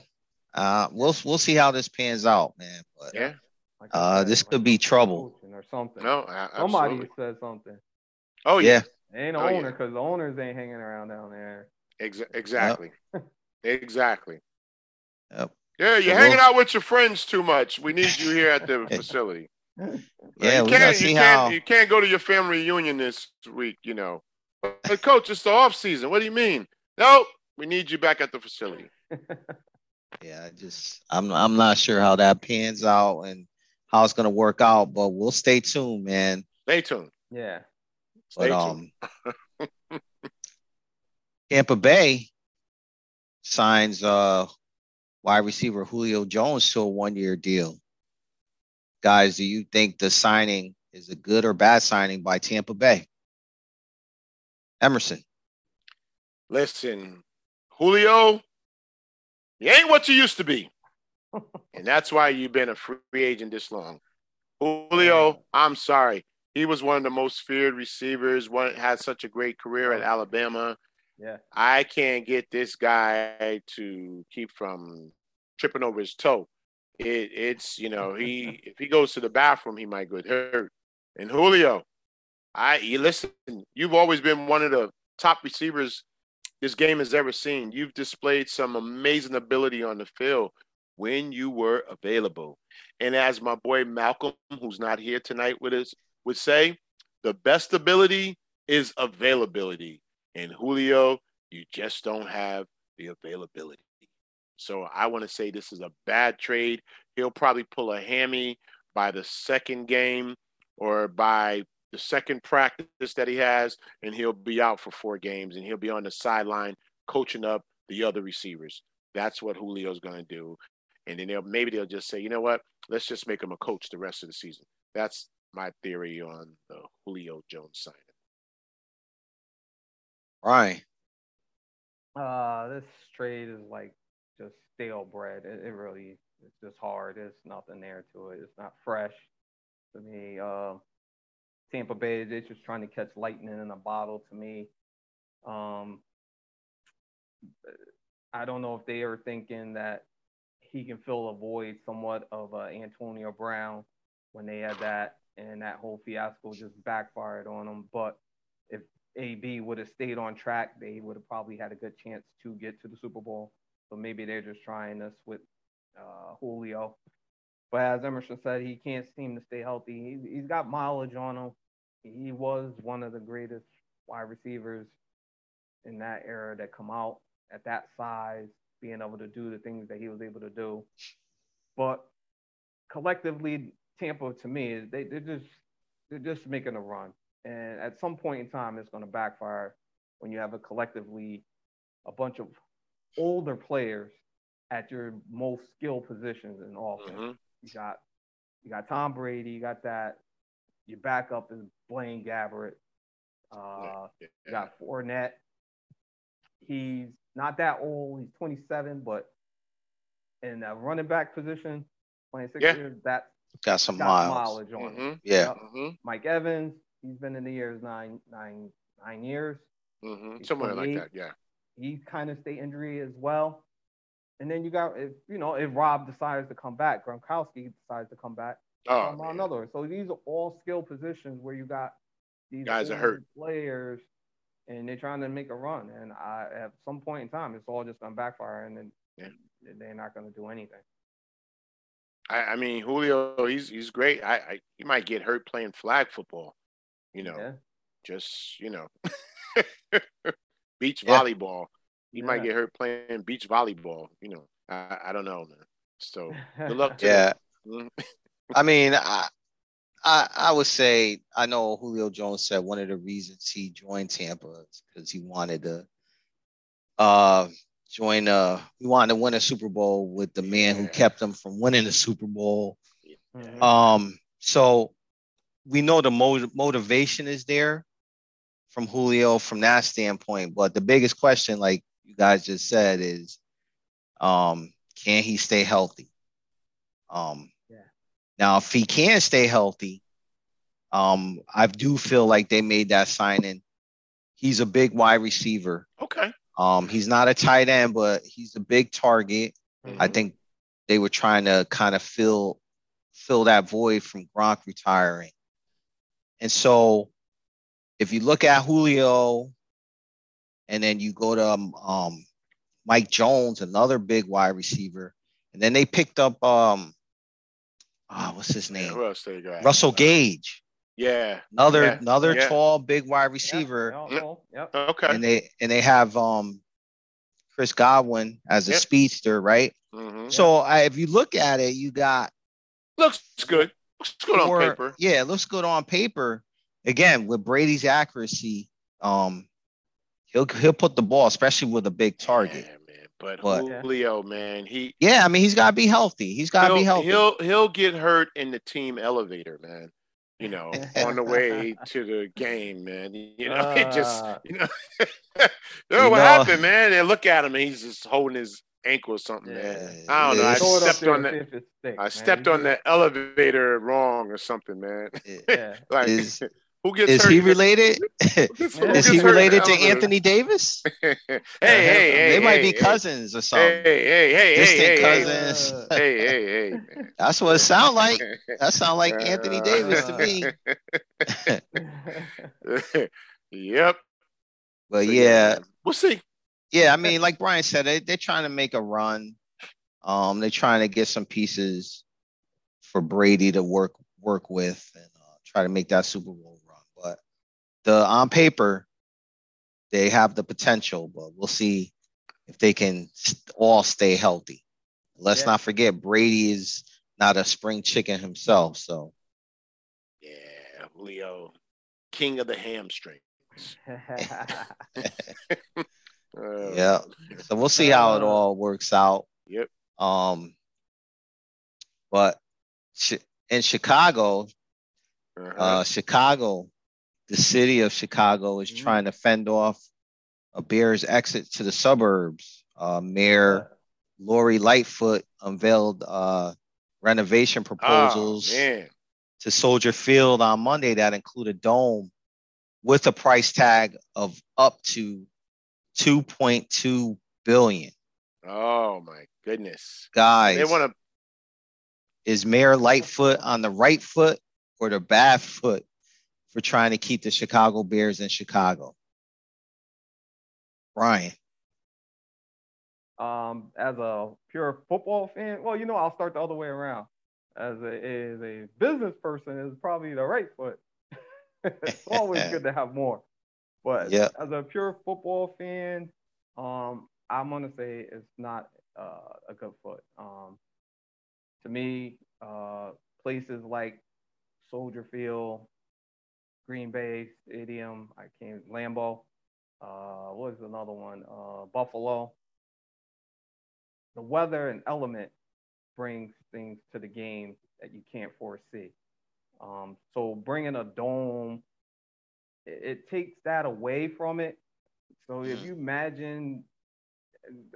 uh, we'll we'll see how this pans out, man. But Yeah. Like Uh, this like could be trouble. or something. No. a- Somebody Absolutely. said something. Oh yeah. yeah, Ain't the Oh, owner because the owners ain't hanging around down there. Ex- exactly. exactly. Yep. Yeah, you're So hanging we'll- out with your friends too much. We need you here at the facility. Yeah. you can't, see you can't, you can't go to your family reunion this week. You know, but coach, it's the off season. What do you mean? Nope. We need you back at the facility. Yeah, I just I'm I'm not sure how that pans out and how it's gonna work out, but we'll stay tuned, man. Stay tuned. yeah. Stay But tuned. um, Tampa Bay signs uh wide receiver Julio Jones to a one year deal. Guys, do you think the signing is a good or bad signing by Tampa Bay? Emerson. Listen, Julio, you ain't what you used to be. and that's why you've been a free agent this long. Julio, I'm sorry. He was one of the most feared receivers, one had such a great career at Alabama. Yeah. I can't get this guy to keep from tripping over his toe. It, it's you know he if he goes to the bathroom he might get hurt. And Julio, I you listen. You've always been one of the top receivers this game has ever seen. You've displayed some amazing ability on the field when you were available. And as my boy Malcolm, who's not here tonight with us, would say, the best ability is availability. And Julio, you just don't have the availability. So I want to say this is a bad trade. He'll probably pull a hammy by the second game or by the second practice that he has, and he'll be out for four games and he'll be on the sideline coaching up the other receivers. That's what Julio's going to do. And then they'll maybe they'll just say, you know what? Let's just make him a coach the rest of the season. That's my theory on the Julio Jones signing. Ryan. Uh, this trade is like just stale bread. It, it really, it's just hard. There's nothing there to it. It's not fresh to me. Uh, Tampa Bay, they're just trying to catch lightning in a bottle to me. Um, I don't know if they are thinking that he can fill a void somewhat of uh, Antonio Brown when they had that and that whole fiasco just backfired on them. But if AB would have stayed on track, they would have probably had a good chance to get to the Super Bowl. So maybe they're just trying this with uh, Julio. But as Emerson said, he can't seem to stay healthy. He, he's got mileage on him. He was one of the greatest wide receivers in that era that come out at that size, being able to do the things that he was able to do. But collectively, Tampa to me, they, they're just they're just making a run. And at some point in time, it's going to backfire when you have a collectively a bunch of older players at your most skilled positions in offense. Mm-hmm. You got you got Tom Brady, you got that. Your backup is Blaine Gabbert. Uh, Yeah. you got Fournette. He's not that old. He's 27, but in a running back position, 26 Yeah. years, that Got some got miles. mileage on him. Mm-hmm. Yeah. Mm-hmm. Mike Evans, he's been in the years nine, nine, nine years. Mm-hmm. Somewhere like that. Yeah. He's kind of stay injury as well. And then you got if you know if Rob decides to come back, Gronkowski decides to come back. Oh, about another. So these are all skill positions where you got these Guys are hurt. players, and they're trying to make a run. And I, at some point in time, it's all just gonna backfire, and then Yeah. they're not gonna do anything. I, I mean, Julio, he's he's great. I, I he might get hurt playing flag football. You know, Yeah. just you know, beach Yeah. volleyball. He might get hurt playing beach volleyball. You know, I, I don't know, man. So good luck to Yeah. them. Mm. I mean, I, I I would say I know Julio Jones said one of the reasons he joined Tampa is because he wanted to uh join uh he wanted to win a Super Bowl with the man who kept him from winning the Super Bowl. Mhm. Um so we know the mo- motivation is there from Julio from that standpoint, but the biggest question like you guys just said is um can he stay healthy? Um Yeah. now if he can stay healthy, um I do feel like they made that signing. He's a big wide receiver. Okay. Um he's not a tight end, but he's a big target. I Mhm. think they were trying to kind of fill fill that void from Gronk retiring. And so if you look at Julio and then you go to um, um, Mike Jones, another big wide receiver, and then they picked up um ah, what's his Yeah, name? who else they got? Russell Gage. Yeah. Another Yeah, another yeah. tall big wide receiver. yeah, oh, Yep. Okay. And they and they have um Chris Godwin as a Yep. speedster, right? Mhm. So I, if you look at it, you got Looks good. Looks good on paper. Yeah, it looks good on paper. Again, with Brady's accuracy, um, he'll he'll put the ball, especially with a big target. Yeah, man. But, But- Julio, man, he Yeah, I mean he's got to be healthy. He's got to be he'll, healthy. he'll he'll get hurt in the team elevator, man. You know, on the way to the game, man. You know, it just Uh, you know, You what know- happened, man? And look at him, and he's just holding his ankle or something, man. I don't know. I It's- throw it up stepped on and the see if it sticks, I man. stepped on the elevator wrong or something, man. Yeah. Like, Is- who gets Is hurt? he related? who gets- who Yeah. Is he hurt in the related to? Anthony Davis? hey, hey, hey, they might be cousins or something. hey, hey, hey, Distant hey, hey, cousins. Uh, hey, hey, hey. That's what it sounds like. That sounds like Anthony Davis to Uh, me. yep. But yeah, we'll see. yeah, I mean, like Brian said, they, they're trying to make a run. Um, they're trying to get some pieces for Brady to work work with and uh, try to make that Super Bowl the on paper, they have the potential, but we'll see if they can all stay healthy. Let's Yeah. not forget Brady is not a spring chicken himself, so Yeah, Leo, king of the hamstrings. Uh, yeah. So we'll see how it Uh, all works out. Yep. Um, but in Chicago, uh-huh. uh, Chicago, the city of Chicago is Mhm. trying to fend off a Bears exit to the suburbs. Uh, Mayor Lori Lightfoot unveiled uh, renovation proposals oh, to Soldier Field on Monday that include a dome with a price tag of up to 2.2 billion. Oh my goodness. Guys, They want to. is Mayor Lightfoot on the right foot or the bad foot for trying to keep the Chicago Bears in Chicago? Brian. um, as a pure football fan, well, you know, I'll start the other way around. As a, as a business person, is probably the right foot. it's always good to have more. But Yeah. as a pure football fan, um, I'm gonna say it's not uh, a good foot. Um, to me, uh, places like Soldier Field, Green Bay Stadium, I can't Lambeau. Uh, what is another one? Uh, Buffalo. The weather and element brings things to the game that you can't foresee. Um, so bringing a dome, it, it takes that away from it. So if Mhm. you imagine,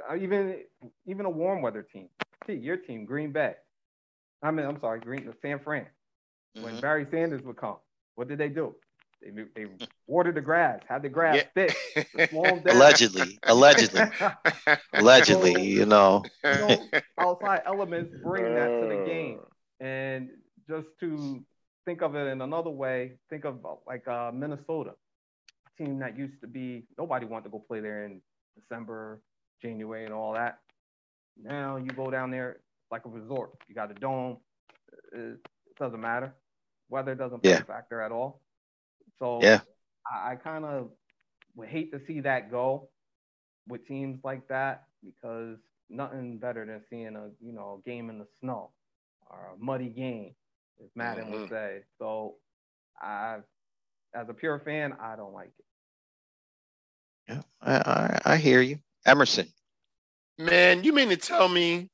uh, even even a warm weather team, see your team, Green Bay. I mean, I'm sorry, Green San Fran. When Mhm. Barry Sanders would come, what did they do? They they watered the grass, had the grass Yeah. thick, slow 'em down. Allegedly, allegedly, allegedly, you know. you know, outside elements bring that to the Uh, game. And just to think of it in another way, think of uh, like uh, Minnesota, a team that used to be nobody wanted to go play there in December, January, and all that. Now you go down there like a resort. You got a dome. It, it doesn't matter. Weather doesn't play Yeah. a factor at all. So Yeah. I, I kind of would hate to see that go with teams like that because nothing better than seeing a you know a game in the snow or a muddy game, as Madden mm-hmm. would say. So, I, as a pure fan, I don't like it. Yeah, I, I, I hear you, Emerson. Man, you mean to tell me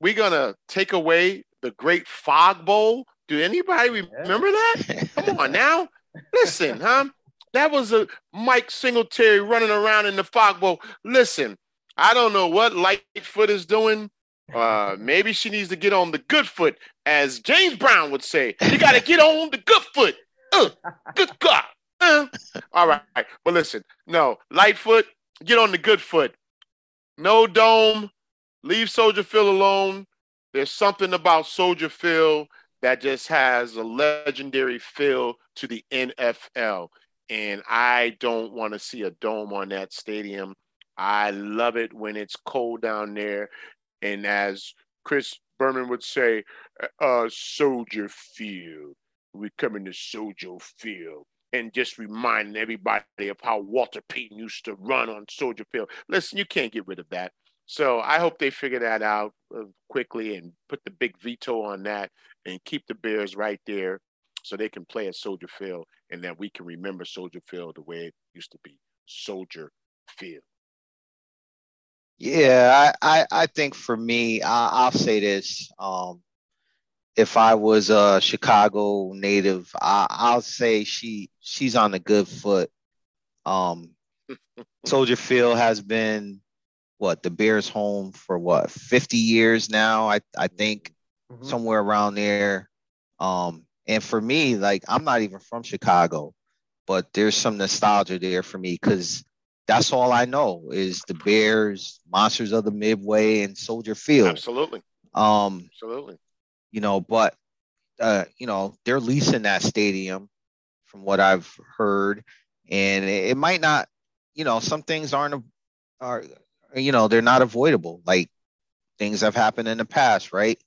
we're gonna take away the Great Fog Bowl? Do anybody remember that? Come on now, listen, huh? That was a Mike Singletary running around in the Fog Bowl. Listen, I don't know what Lightfoot is doing. Uh, maybe she needs to get on the good foot, as James Brown would say. You got to get on the good foot. Uh, good God. Uh. All right. But listen, no, Lightfoot, get on the good foot. No dome. Leave Soldier Field alone. There's something about Soldier Field that just has a legendary feel to the NFL. And I don't want to see a dome on that stadium. I love it when it's cold down there. And as Chris Berman would say, uh, Soldier Field. We come into Soldier Field and just reminding everybody of how Walter Payton used to run on Soldier Field. Listen, you can't get rid of that. So I hope they figure that out uh, quickly and put the big veto on that and keep the Bears right there so they can play at Soldier Field and that we can remember Soldier Field the way it used to be Soldier Field. Yeah, I, I, I think for me, I, will say this. Um, if I was a Chicago native, I, will say she she's on a good foot. Um, Soldier Field has been what the Bears' home for what 50 years now. I I think mm-hmm. somewhere around there. Um, and for me, like I'm not even from Chicago, but there's some nostalgia there for me because that's all I know is the Bears, Monsters of the Midway, and Soldier Field. Absolutely. Um, Absolutely. You know, but uh, you know, they're leasing that stadium, from what I've heard, and it, it might not. You know, some things aren't are, you know, they're not avoidable. Like things have happened in the past, right?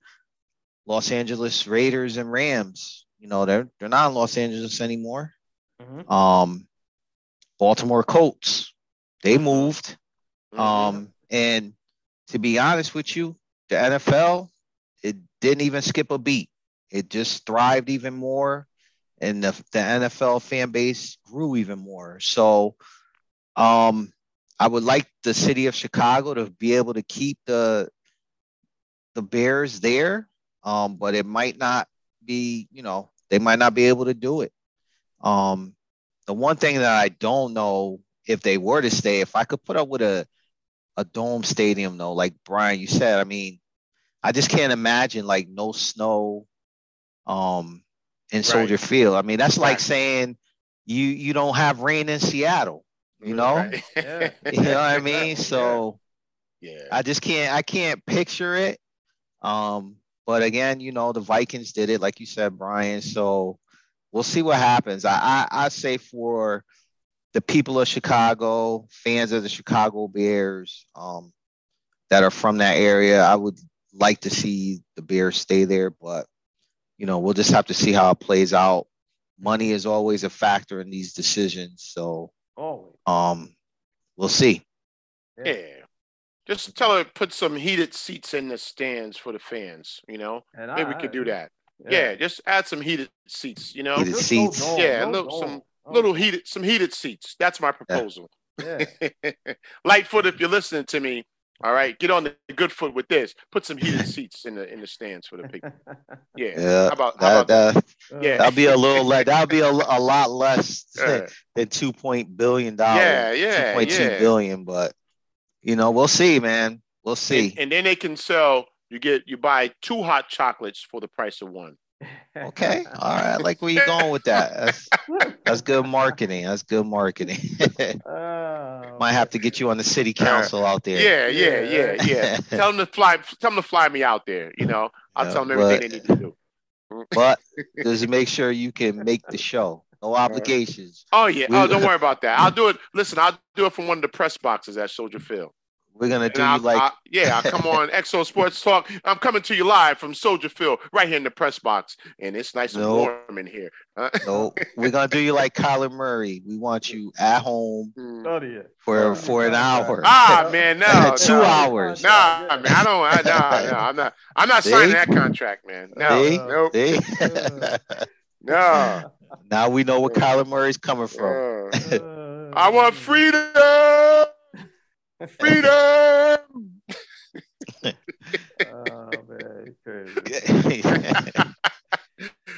Los Angeles Raiders and Rams. You know, they're they're not in Los Angeles anymore. Mm-hmm. Um, Baltimore Colts they mm-hmm. moved. Mm-hmm. Um, and to be honest with you, the NFL, it didn't even skip a beat. It just thrived even more, and the, the NFL fan base grew even more. So, um, I would like the city of Chicago to be able to keep the the Bears there, um, but it might not be, you know, they might not be able to do it. Um, the one thing that I don't know if they were to stay, if I could put up with a a dome stadium though, like Brian, you said, I mean, I just can't imagine like no snow um in Soldier right. Field. I mean, that's right. like saying you you don't have rain in Seattle, you know? Right. Yeah. you know what I mean? So yeah. I just can't I can't picture it. Um, but again, you know, the Vikings did it, like you said, Brian. So we'll see what happens. I I, I say for the people of Chicago, fans of the Chicago Bears um, that are from that area, I would like to see the Bears stay there, but you know, we'll just have to see how it plays out. Money is always a factor in these decisions, so um, we'll see. Yeah. Just tell her put some heated seats in the stands for the fans. You know, and maybe I, we could do that. Yeah. yeah. just add some heated seats. You know, heated seats. yeah, little, some Oh. Little heated, some heated seats. That's my proposal. Yeah. Lightfoot, if you're listening to me, all right, get on the good foot with this. Put some heated seats in the in the stands for the people. Yeah. yeah. How about, how that, about that? Yeah. That'll be a little less. That'll be a, a lot less uh, than two point billion dollars. Yeah, yeah, two point two yeah. billion. But you know, we'll see, man. We'll see. And, and then they can sell. You get you buy two hot chocolates for the price of one. Okay. All right. Like where you going with that? That's, that's good marketing. That's good marketing. oh, Might have to get you on the city council out there. Yeah, yeah, yeah, yeah. tell them to fly. Tell them to fly me out there. You know, I'll tell them everything but, they need to do. but just make sure you can make the show. No obligations. Oh yeah. We, oh, don't worry about that. I'll do it. Listen, I'll do it from one of the press boxes at Soldier Field. We're gonna do I- you like I- yeah, I come on XO Sports Talk. I'm coming to you live from Soldier Field, right here in the press box, and it's nice and No. warm in here. Huh? no, we're gonna do you like Kyler Murray. We want you at home Mm. Study it. for for an hour. Ah man, no, Two no. hours. Nah, man, I don't. I, nah, nah, I'm not. I'm not signing that contract, man. No, See? nope, See? no. now we know where Kyler Murray's coming from. Uh, I want freedom, freedom. Oh man, crazy.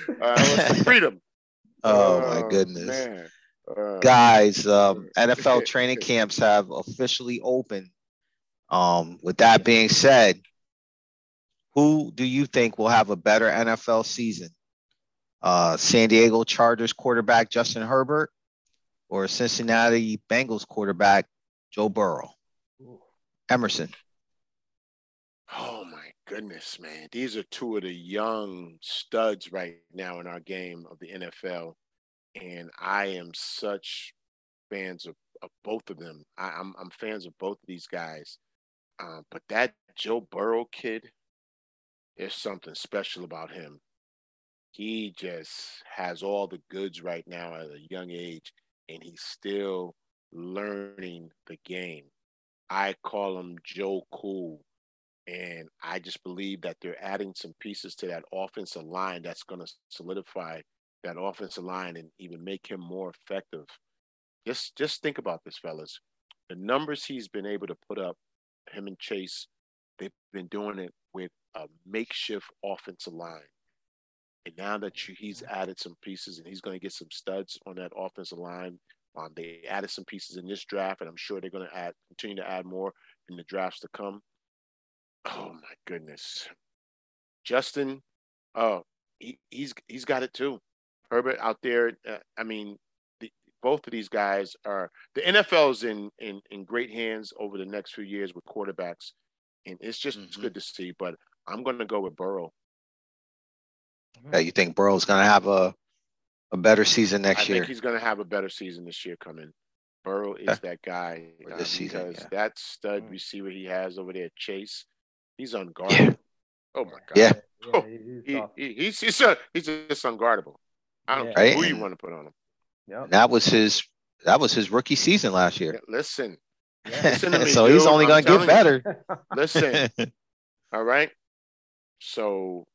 Uh, I want some freedom. oh my goodness. man. Uh, guys um, nfl training camps have officially opened um, with that being said who do you think will have a better nfl season uh, san diego chargers quarterback justin herbert or cincinnati bengals quarterback joe burrow emerson Oh my goodness, man. These are two of the young studs right now in our game of the NFL. And I am such fans of, of both of them. I, I'm I'm fans of both of these guys. Um, but that Joe Burrow kid, there's something special about him. He just has all the goods right now at a young age, and he's still learning the game. I call him Joe Cool. And I just believe that they're adding some pieces to that offensive line that's going to solidify that offensive line and even make him more effective. Just just think about this, fellas. The numbers he's been able to put up, him and Chase, they've been doing it with a makeshift offensive line. And now that you, he's added some pieces and he's going to get some studs on that offensive line, um, they added some pieces in this draft, and I'm sure they're going to add continue to add more in the drafts to come. Oh my goodness, Justin. Oh, he, he's he's got it too. Herbert out there. Uh, I mean, the, both of these guys are the NFL's in in in great hands over the next few years with quarterbacks, and it's just it's Mhm. good to see. But I'm going to go with Burrow. Yeah, you think burrow's going to have a, a better season I next year think he's going to have a better season this year coming. Burrow is Okay. that guy For uh, this season, because yeah. that stud Mm. receiver he has over there, Chase, he's unguardable. Oh my god. Yeah. Yeah, he- he's He, he, he's he's, a, he's just unguardable. I don't Yeah. care Right? who you want to put on him. Yep. And that was his that was his rookie season last year Yeah, Listen, Yeah. Listen to me, so he's only going to get telling better listen. all right. So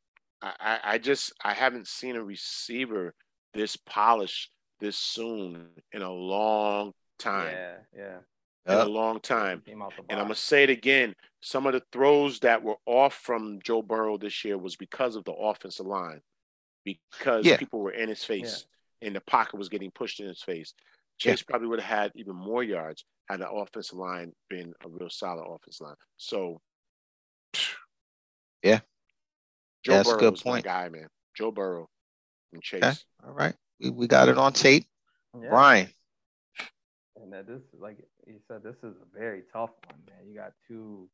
I, I I just I haven't seen a receiver this polished this soon in a long time. yeah, yeah. In a long time. Came out the And I'm gonna say it again. Some of the throws that were off from Joe Burrow this year was because of the offensive line, because Yeah. people were in his face and the pocket was getting pushed in his face. Yeah. Chase probably would have had even more yards had the offensive line been a real solid offensive line. So, Yeah. Joe Yeah, that's a Burrow good point. guy, man. Joe Burrow and Chase. Okay. all right we, we got it on tape Yeah. brian And that this is like you said, this is a very tough one, man. You got two,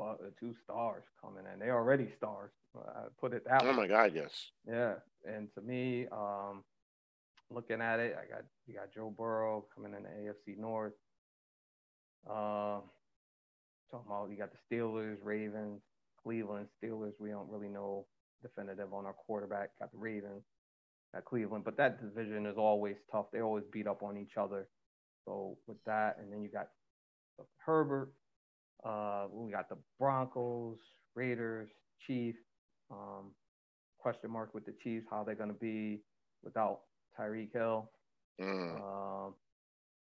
uh, two stars coming in. They already stars. I put it that Oh way. my God, yes. Yeah, and to me, um, looking at it, I got you got Joe Burrow coming in the AFC North. Um, talking about you got the Steelers, Ravens, Cleveland Steelers. We don't really know definitive on our quarterback. Got the Ravens, got Cleveland, but that division is always tough. They always beat up on each other. So with that, and then you got Herbert. Uh, we got the Broncos, Raiders, Chiefs. Um, question mark with the Chiefs, how they're going to be without Tyreek Hill. Mm. Um,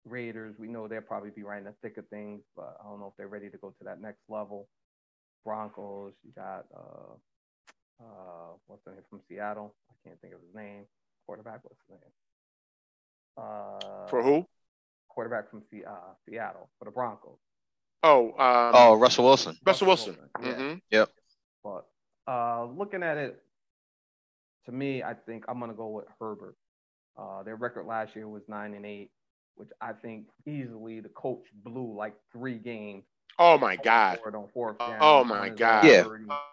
Raiders, we know they'll probably be right in the thick of things, but I don't know if they're ready to go to that next level. Broncos, you got uh, uh, what's the name from Seattle? I can't think of his name. Quarterback, what's his name? Uh, For who? Quarterback from Se- uh, Seattle for the Broncos. Oh, um, oh russell wilson Russell Wilson. Yeah. hmm But uh, looking at it, to me, I think I'm gonna go with Herbert. Uh, their record last year was nine and eight, which I think easily the coach blew like three games. Oh my God. On fourth oh down, Oh my God. Yeah.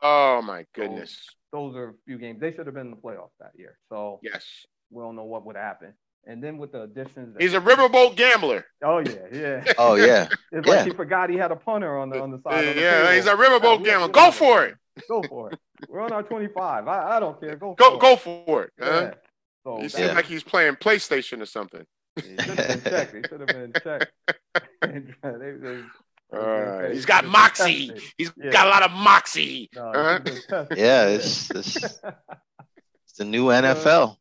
Oh my goodness. Those are a few games. They should have been in the playoffs that year. So Yes. we don't know what would happen. And then with the additions, He's a riverboat gambler. Oh yeah, yeah. Oh yeah. It's Yeah. like he forgot he had a punter on the on the side. of the Yeah, he's a riverboat Yeah, gambler. Go for it. Go for it. We're on our 25. I, I don't care. Go Go for go it. for it. Yeah. So He seems like he's playing PlayStation or something. he should have been checked. He should have been checked. They- they- All right. he He's got should've been moxie. tested. He's Yeah. got a lot of moxie. No, Uh-huh. should've been tested. Yeah, it's, it's, it's the new NFL.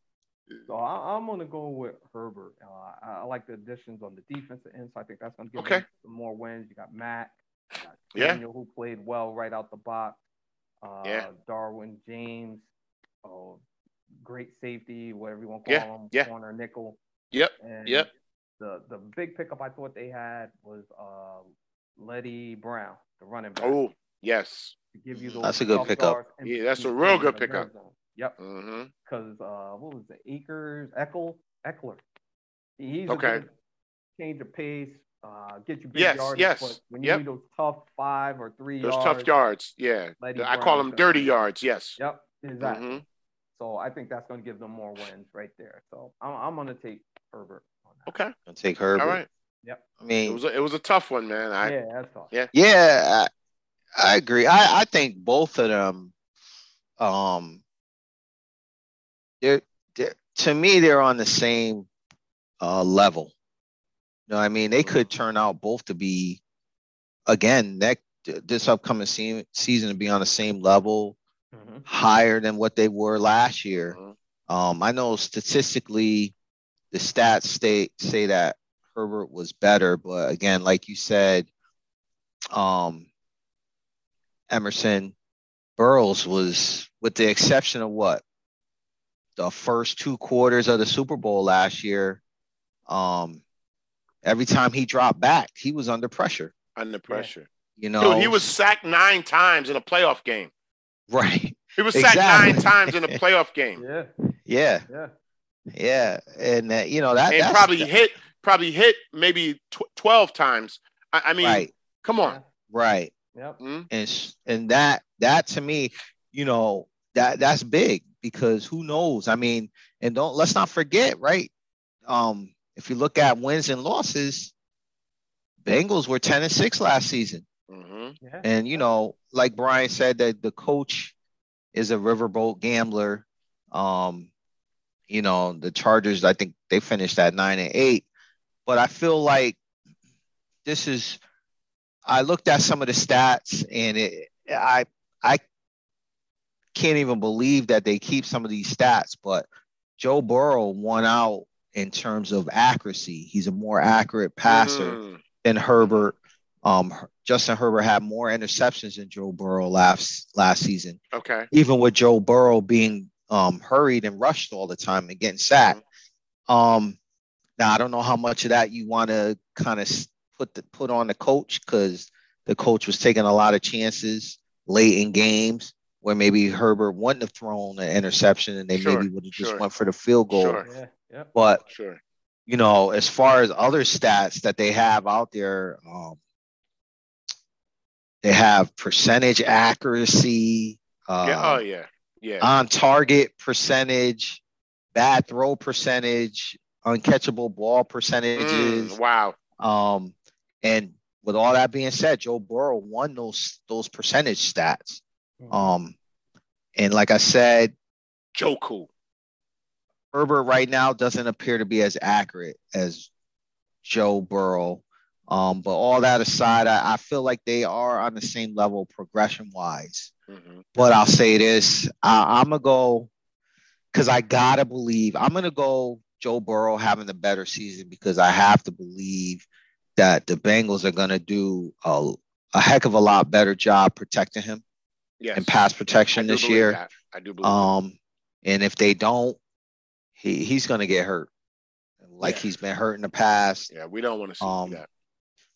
So I, I'm gonna go with Herbert. Uh, I, I like the additions on the defensive end, so I think that's gonna give Okay. him some more wins. You got Matt, you got Yeah. Who played well right out the box. Uh, Yeah. Derwin James, oh, great safety, whatever you want to call Yeah, him, yeah. corner nickel. Yep, And yep. The the big pickup I thought they had was uh, Letty Brown, the running back, Oh, yes. to give you those That's a good pickup. Yeah, that's a real good pickup. red zone. Yep because uh, what was it? Akers, Eckel, Eckler. He's Okay. a good change of pace, uh, get you big Yes, yards. yes, But when you yep. need those tough five or three Those yards, tough yards. Yeah. Letty I Brown call them gonna- dirty yards. Yes. Yep, exactly. Mhm. So I think that's going to give them more wins right there. So I'm, I'm going to take Herbert on that. Okay. I'll take Herbert. All right. I mean, It mean, was a, it was a tough one, man. I yeah, that's tough. Yeah. yeah, I, I agree. I, I think both of them, um, they're, they're to me they're on the same uh, level. You know, what I mean, they could turn out both to be again next this upcoming se- season to be on the same level, Mhm. higher than what they were last year. Mhm. Um, I know statistically, the stats state say that Herbert was better, but again, like you said, um, Emerson Burrows was, with the exception of what the first two quarters of the Super Bowl last year, um, every time he dropped back, he was under pressure. under pressure. You know, Dude, he was sacked nine times in a playoff game. right. He was sacked Exactly. nine times in a playoff game. Yeah, Yeah, yeah. yeah, and uh, you know that and that's probably hit probably hit maybe tw- 12 times. I, I mean, right, come on. right. Yep. Mhm. and s- and that that to me, you know, that that's big because who knows? I mean, and don't let's not forget, right? Um, if you look at wins and losses, Bengals were ten and six last season, Mhm. Yeah. and you know, like Brian said, that the coach is a riverboat gambler. Um, you know, the Chargers, I think they finished at nine and eight, but I feel like this is. I looked at some of the stats, and it, I I can't even believe that they keep some of these stats. But Joe Burrow won out in terms of accuracy. He's a more accurate passer Mhm. than Herbert. Um, Justin Herbert had more interceptions than Joe Burrow last last season Okay. even with Joe Burrow being um, hurried and rushed all the time and getting sacked. Um, now I don't know how much of that you want to kind of put the put on the coach because the coach was taking a lot of chances late in games where maybe Herbert wouldn't have thrown an interception and they Sure, maybe would have just went for the field goal. Sure. Yeah. Yep. But Sure. you know, as far as other stats that they have out there, um, they have percentage accuracy, uh, Yeah. Oh yeah. Yeah. on target percentage, bad throw percentage, uncatchable ball percentages. Mm, wow. Um, and with all that being said, Joe Burrow won those those percentage stats. Mhm. Um, and like I said, Joe Cool. Herbert right now doesn't appear to be as accurate as Joe Burrow. Um, but all that aside, I, I feel like they are on the same level progression wise. hmm But I'll say this: I, I'm gonna go because I gotta believe. I'm gonna go Joe Burrow having the better season because I have to believe that the Bengals are gonna do a, a heck of a lot better job protecting him Yes. in pass I protection do this believe year. that. I do believe. that. Um, and if they don't, he he's gonna get hurt, like Yeah. he's been hurt in the past. Yeah, we don't want to see um, that.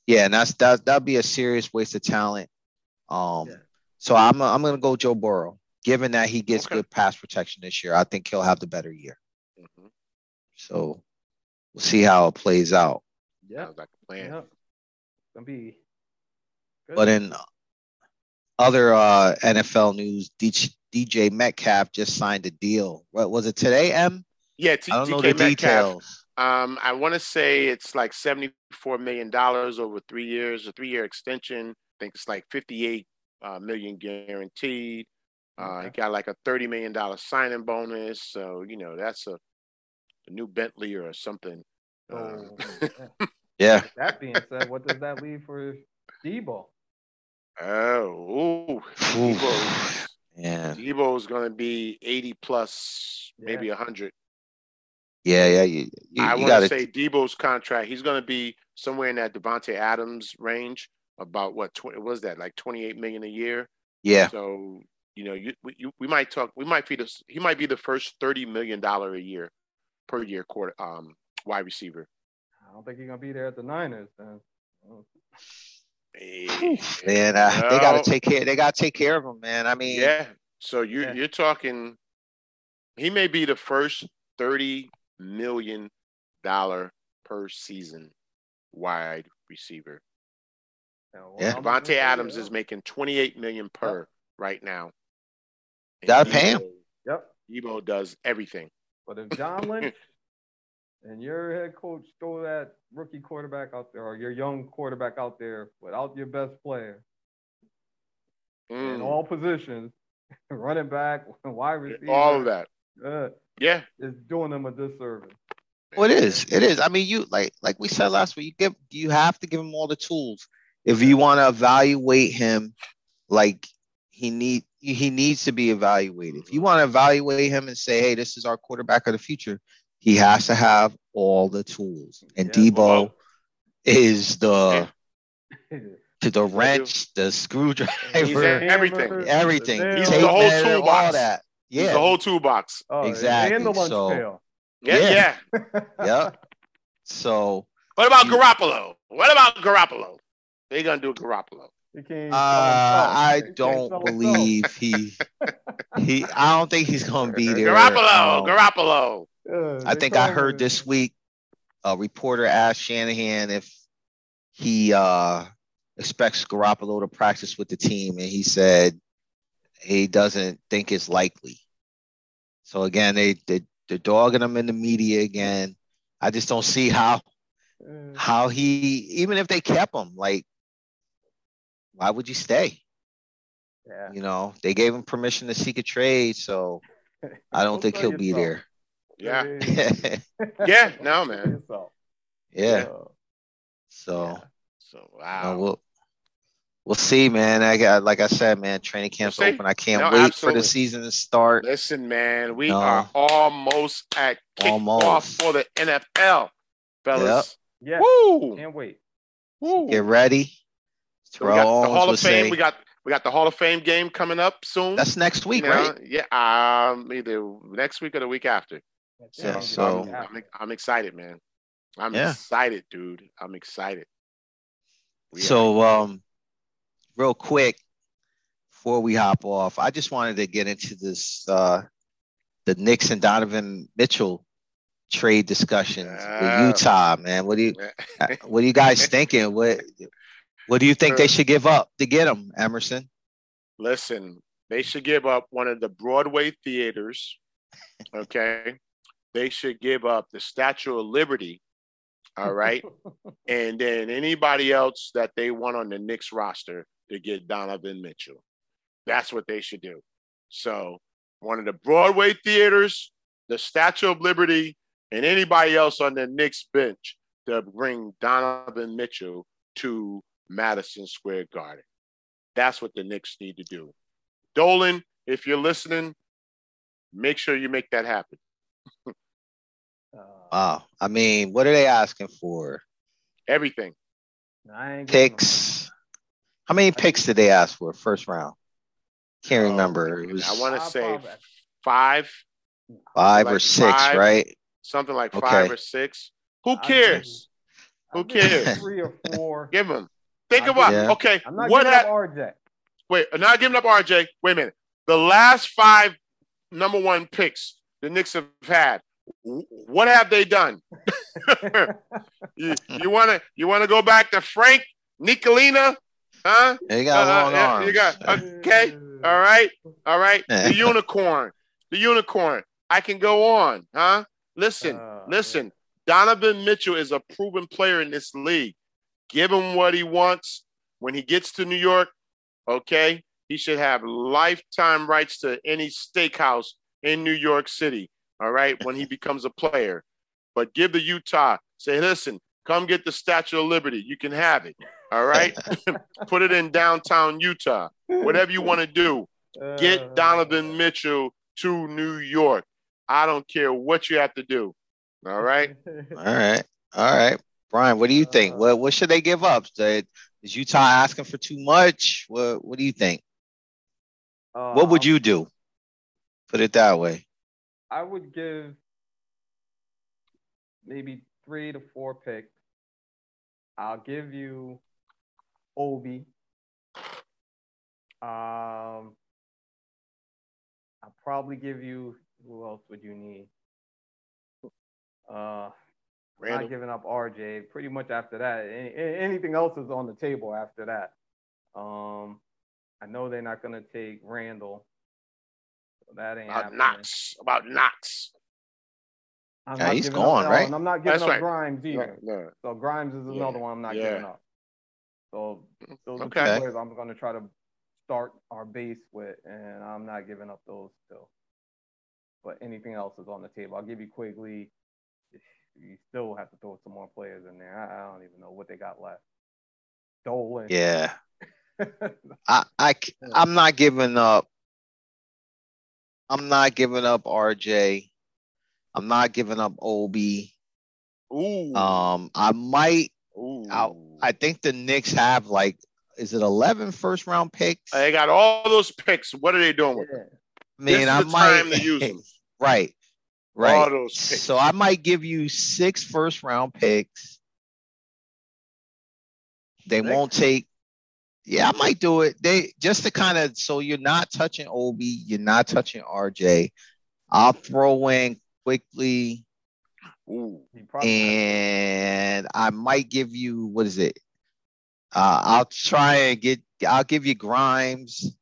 Yeah, and that's that that'd be a serious waste of talent. Um, Yeah. so I'm I'm gonna go Joe Burrow. Given that he gets Okay. good pass protection this year, I think he'll have the better year. So we'll see how it plays out. Yeah, Sounds like a plan. Yep. Gonna be. Good. But in other uh, NFL news, DK, DK Metcalf just signed a deal. What was it today? M? Yeah, T- I don't know the Metcalf. details. Um, I want to say it's like seventy-four million dollars over three years, a three-year extension. I think it's like fifty-eight uh, million guaranteed. Uh, He got like a thirty million dollar signing bonus, so you know that's a, a new Bentley or something. Uh, Yeah. that being said, what does that leave for Deebo? oh, ooh, Deebo, Yeah. Deebo's going to be eighty plus, maybe Yeah. a hundred. Yeah, yeah. You, you, I want gotta say Deebo's contract. He's going to be somewhere in that Davante Adams range. About what? Twenty was that like twenty-eight million a year? yeah. So you know, you, we, you, we might talk. We might be the. He might be the first thirty million dollar a year per year quarter um wide receiver. I don't think he's gonna be there at the Niners. Then. Eh, Man, uh, they gotta take care they gotta take care of him, man. I mean Yeah. So you Yeah. you're talking. He may be the first thirty million dollar per season wide receiver. Yeah. I'm- Davante yeah, Adams is making twenty eight million per right now. Gotta pay him. Yep. Deebo does everything. But if John Lynch and your head coach throw that rookie quarterback out there or your young quarterback out there without your best player in Mm. all positions, running back, wide receiver, All of that. uh, Yeah. is doing them a disservice. Well, it is. It is. I mean, you like like we said last week. You give you have to give him all the tools if you want to evaluate him. Like he need he needs to be evaluated. If you want to evaluate him and say, "Hey, this is our quarterback of the future," he has to have all the tools. And Yeah. Deebo Well, is the to the wrench, the screwdriver, He's everything. Everything. He's tape the whole measure, all toolbox. that. He's Yeah. the whole toolbox. Oh, Exactly, And the lunch so- pail. Yeah, Yeah. yeah. yep. So What about You- Garoppolo? What about Garoppolo? They gonna do Garoppolo. He can't Uh. I don't believe he he. I don't think he's going to be there. Garoppolo, Um, Garoppolo. Yeah, I think I heard him- this week a reporter asked Shanahan if he uh, expects Garoppolo to practice with the team, and he said he doesn't think it's likely. So again, they they they're dogging him in the media again. I just don't see how Uh, how he even if they kept him like why would you stay? Yeah. You know, they gave him permission to seek a trade, so I don't think he'll be yourself. Yeah, there. Yeah, no, Sell man. yourself. yeah. Uh, So So you know, wow. we'll we'll see, man. I got like I said, man, training camp's We'll open. I can't No, wait absolutely. for the season to start. Listen, man, we No. are almost at kickoff Almost. for the NFL, fellas. yeah. Woo! Can't wait. Woo! Get ready. So we got the Hall of Fame. say We got we got the Hall of Fame game coming up soon. that's next week, You know? right? Yeah, um, either next week or the week after. Yeah, Yeah, so- I'm, I'm, I'm excited, man. I'm Yeah. excited, dude. I'm excited. We are- So, um, real quick before we hop off, I just wanted to get into this uh, the Knicks and Donovan Mitchell trade discussions Yeah. with Utah, man. What do you uh, what are you guys thinking? What what do you think they should give up to get him, Emerson? listen, they should give up one of the Broadway theaters. Okay. they should give up the Statue of Liberty. All right. and then anybody else that they want on the Knicks roster to get Donovan Mitchell. That's what they should do. So one of the Broadway theaters, the Statue of Liberty, and anybody else on the Knicks bench to bring Donovan Mitchell to Madison Square Garden. That's what the Knicks need to do. Dolan, if you're listening, make sure you make that happen. Uh, Wow. I mean, what are they asking for? Everything. I ain't Picks. How many picks did they ask for first round? Can't Oh, remember. It was I want to say probably- five, five like or six, five. right? something like Okay. five or six. Who cares? I'll Who cares? Three or four. Give them. Think I'll about Yeah. okay. I'm not What giving had up RJ. wait? Not giving up RJ. Wait a minute. The last five number one picks the Knicks have had. What have they done? you want to you want to go back to Frank Ntilikina? Huh? They got Uh, long yeah, arms. you got- Okay. All right. All right. The unicorn. The unicorn. I can go on. Huh? Listen. Uh, listen. Donovan Mitchell is a proven player in this league. Give him what he wants. When he gets to New York, okay, he should have lifetime rights to any steakhouse in New York City. All right, when he becomes a player. But give the Utah, say, listen, come get the Statue of Liberty. You can have it. All right. Put it in downtown Utah. Whatever you want to do. Get Uh, Donovan Mitchell to New York. I don't care what you have to do. All right. All right. All right. Brian, what do you think? Uh, what what should they give up? Is Utah asking for too much? What what do you think? What would Um, you do? Put it that way. I would give maybe three to four picks. I'll give you Obi. Um, I'll probably give you who else would you need? Uh, Randle. not giving up RJ. Pretty much after that, any, anything else is on the table after that. Um, I know they're not gonna take Randle. So that ain't About happening. Knox. About Knox. I'm Yeah, not he's giving gone, up, right? And I'm not giving That's up right. Grimes No, either. no. So Grimes is another Yeah, one I'm not yeah. giving up. So those Okay. are two players I'm going to try to start our base with, and I'm not giving up those still. But anything else is on the table. I'll give you Quickley. You still have to throw some more players in there. I, I don't even know what they got left. Dolan. Yeah. I, I I'm not giving up. I'm not giving up RJ. I'm not giving up Obi. Ooh. Um, I might. Ooh. I, I think the Knicks have like, is it 11 first round picks? They got all those picks. What are they doing with them? I mean, this is I the might. time to use them. right. All Right. those picks. So I might give you six first round picks. They Six? won't take. Yeah, I might do it. They just to kind of so you're not touching Obi, you're not touching RJ. I'll throw in Quickley, Ooh. And I might give you what is it? Uh, I'll try and get. I'll give you Grimes,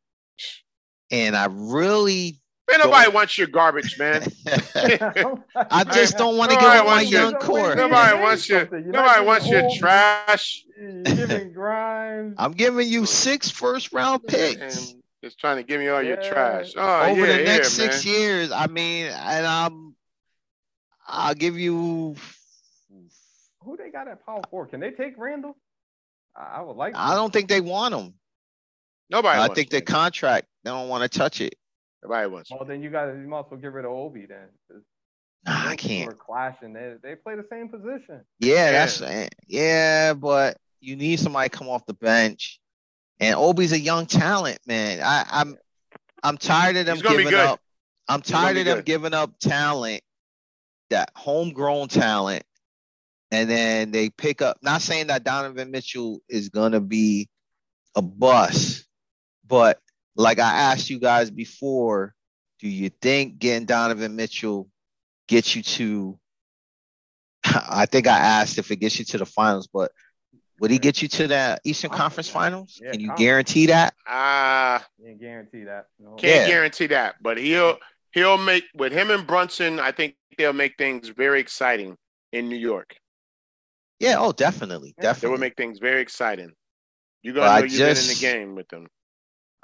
and I really. Man, nobody wants your garbage, man. I just don't want to Nobody give up my wants your- young core. Nobody wants your Something. Nobody wants your trash. Giving Grimes. I'm giving you six first round picks. And just trying to give me all your trash. Oh, over yeah, the next yeah, six man. years. I mean, and I'm, I'll give you. Who they got at power forward? Can they take Randle? I, I would like. I don't think they want him. Nobody I think the contract they don't want to touch it. Nobody wants Well, then you got you might as well get rid of Obi then. Nah, I can't. We're clashing. They they play the same position. Yeah, that's eh, yeah, but you need somebody to come off the bench, and Obi's a young talent, man. I, I'm I'm tired of them He's gonna be giving up. I'm tired of them good. giving up talent, that homegrown talent, and then they pick up. Not saying that Donovan Mitchell is gonna be a bust, but like I asked you guys before, do you think getting Donovan Mitchell gets you to? I think I asked if it gets you to the finals, but would he get you to the Eastern Conference Finals? Yeah, Can you conference. guarantee that? Ah, Can't guarantee that. No. can't Yeah. guarantee that, but he'll he'll make with him and Brunson. I think they'll make things very exciting in New York. Yeah, oh, definitely, Definitely. they They will make things very exciting. You're gonna I know you've been in the game with them.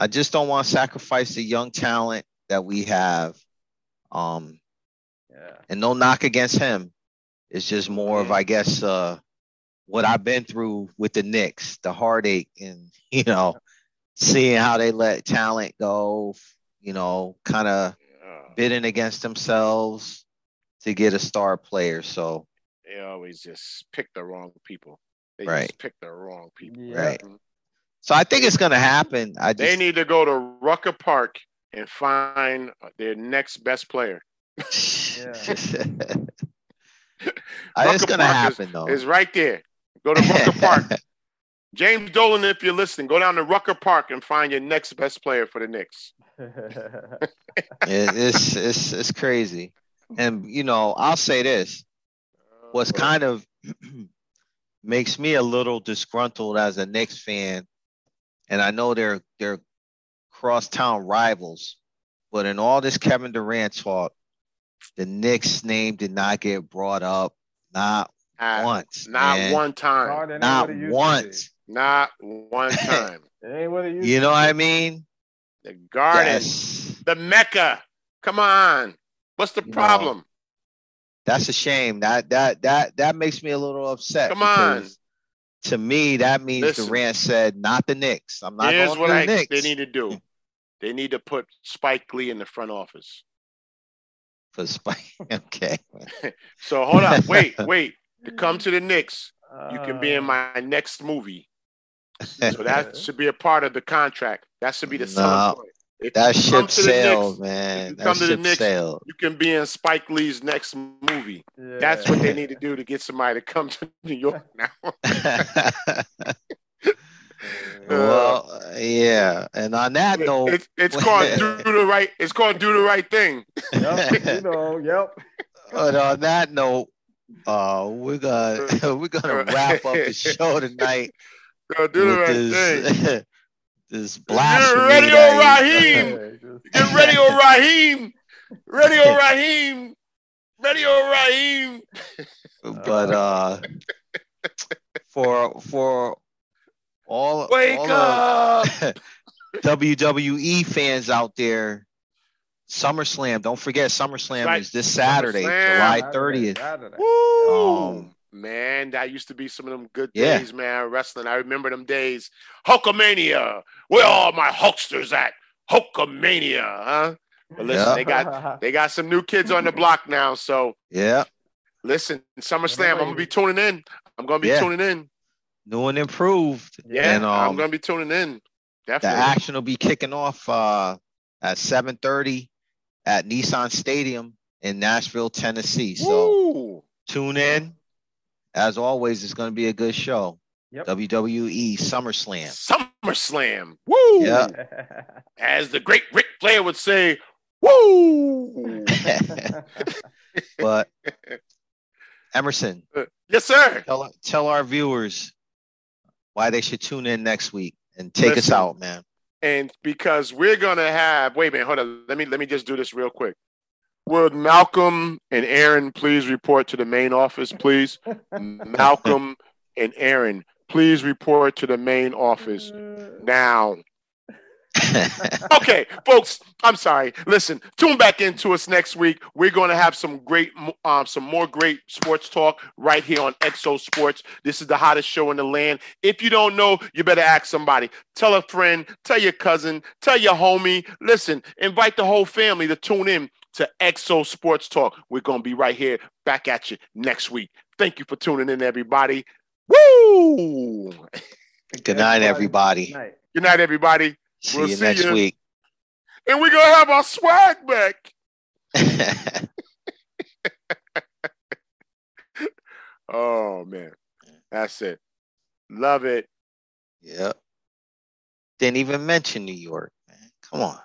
I just don't want to sacrifice the young talent that we have. Um, Yeah. and no knock against him. It's just more of, I guess, uh, what I've been through with the Knicks, the heartache, and you know, seeing how they let talent go. You know, kind of Uh, bidding against themselves to get a star player. So they always just pick the wrong people. They Right. just pick the wrong people. Yeah. Right. So I think it's gonna happen. I They need to go to Rucker Park and find their next best player. It's gonna Park happen though. It's right there. Go to Rucker Park. James Dolan, if you're listening, go down to Rucker Park and find your next best player for the Knicks. It- it's it's it's crazy. And you know, I'll say this: what's Uh, kind of makes me a little disgruntled as a Knicks fan, and I know they're they're crosstown rivals, but in all this Kevin Durant talk, the Knicks name did not get brought up. Not Not, once. not man. one time. Garden Not what it used to once. Not one time. It ain't what it used You know what I mean? the garden, That's, the Mecca. Come on. What's the You know, problem? that's a shame. That that that that makes me a little upset. Come on. Because To me, that means Listen. Durant said, "Not the Knicks. I'm not going what to the I Knicks." they need to do. They need to put Spike Lee in the front office. for Spike. okay. So hold on, wait, wait. To come to the Knicks, you can be in Uh, my next movie. So that should be a part of the contract. That should be the selling point. If That you come ship to the sailed, Knicks, man. you That come to the ship Knicks, sailed. you can be in Spike Lee's next movie. That's what they need to do to get somebody to come to New York now. well, yeah. And on that note, It's, it's called do the right. It's called do the right thing. Yep, you know, yep. but on that note, uh, we're gonna we're gonna wrap up the show tonight So do the with right thing. This this blasphemy. ready, O Raheem? Yeah, Get ready, O Raheem. Ready, O Raheem. Ready, O Raheem. but uh, for for all Wake all up. WWE fans out there, SummerSlam. Don't forget SummerSlam Right. is this Saturday, SummerSlam. July thirtieth. Saturday. Woo! Um, man, that used to be some of them good Yeah. days, man. Wrestling. I remember them days. Hulkamania. Where all my Hulksters at? Hulkamania, huh? But listen, Yeah. they got they got some new kids on the block now. So Yeah, listen, SummerSlam. I'm gonna be tuning in. I'm gonna be Yeah. tuning in. new and improved. Yeah, and I'm um, gonna be tuning in. the action will be kicking off uh, at seven thirty at Nissan Stadium in Nashville, Tennessee. So Woo! tune in. As always, it's going to be a good show. Yep. WWE SummerSlam. SummerSlam. Woo! Yeah. As the great Ric Flair would say, Woo! but Emerson, uh, yes, sir. tell tell our viewers why they should tune in next week and take us out, man. And because we're gonna have wait a minute, hold on. Let me let me just do this real quick. Would Malcolm and Aaron please report to the main office, please? Malcolm and Aaron, please report to the main office now. okay, folks, I'm sorry. Listen, tune back into us next week. We're going to have some great, um, some more great sports talk right here on XO Sports. This is the hottest show in the land. If you don't know, you better ask somebody. Tell a friend, tell your cousin, tell your homie. Listen, invite the whole family to tune in to XO Sports Talk. We're going to be right here back at you next week. Thank you for tuning in, everybody. Woo! Good night, everybody. Good night. Good night, everybody. See We'll you see next ya. week. And we're going to have our swag back. Oh man, that's it. Love it. yep. Didn't even mention New York, man. Come on.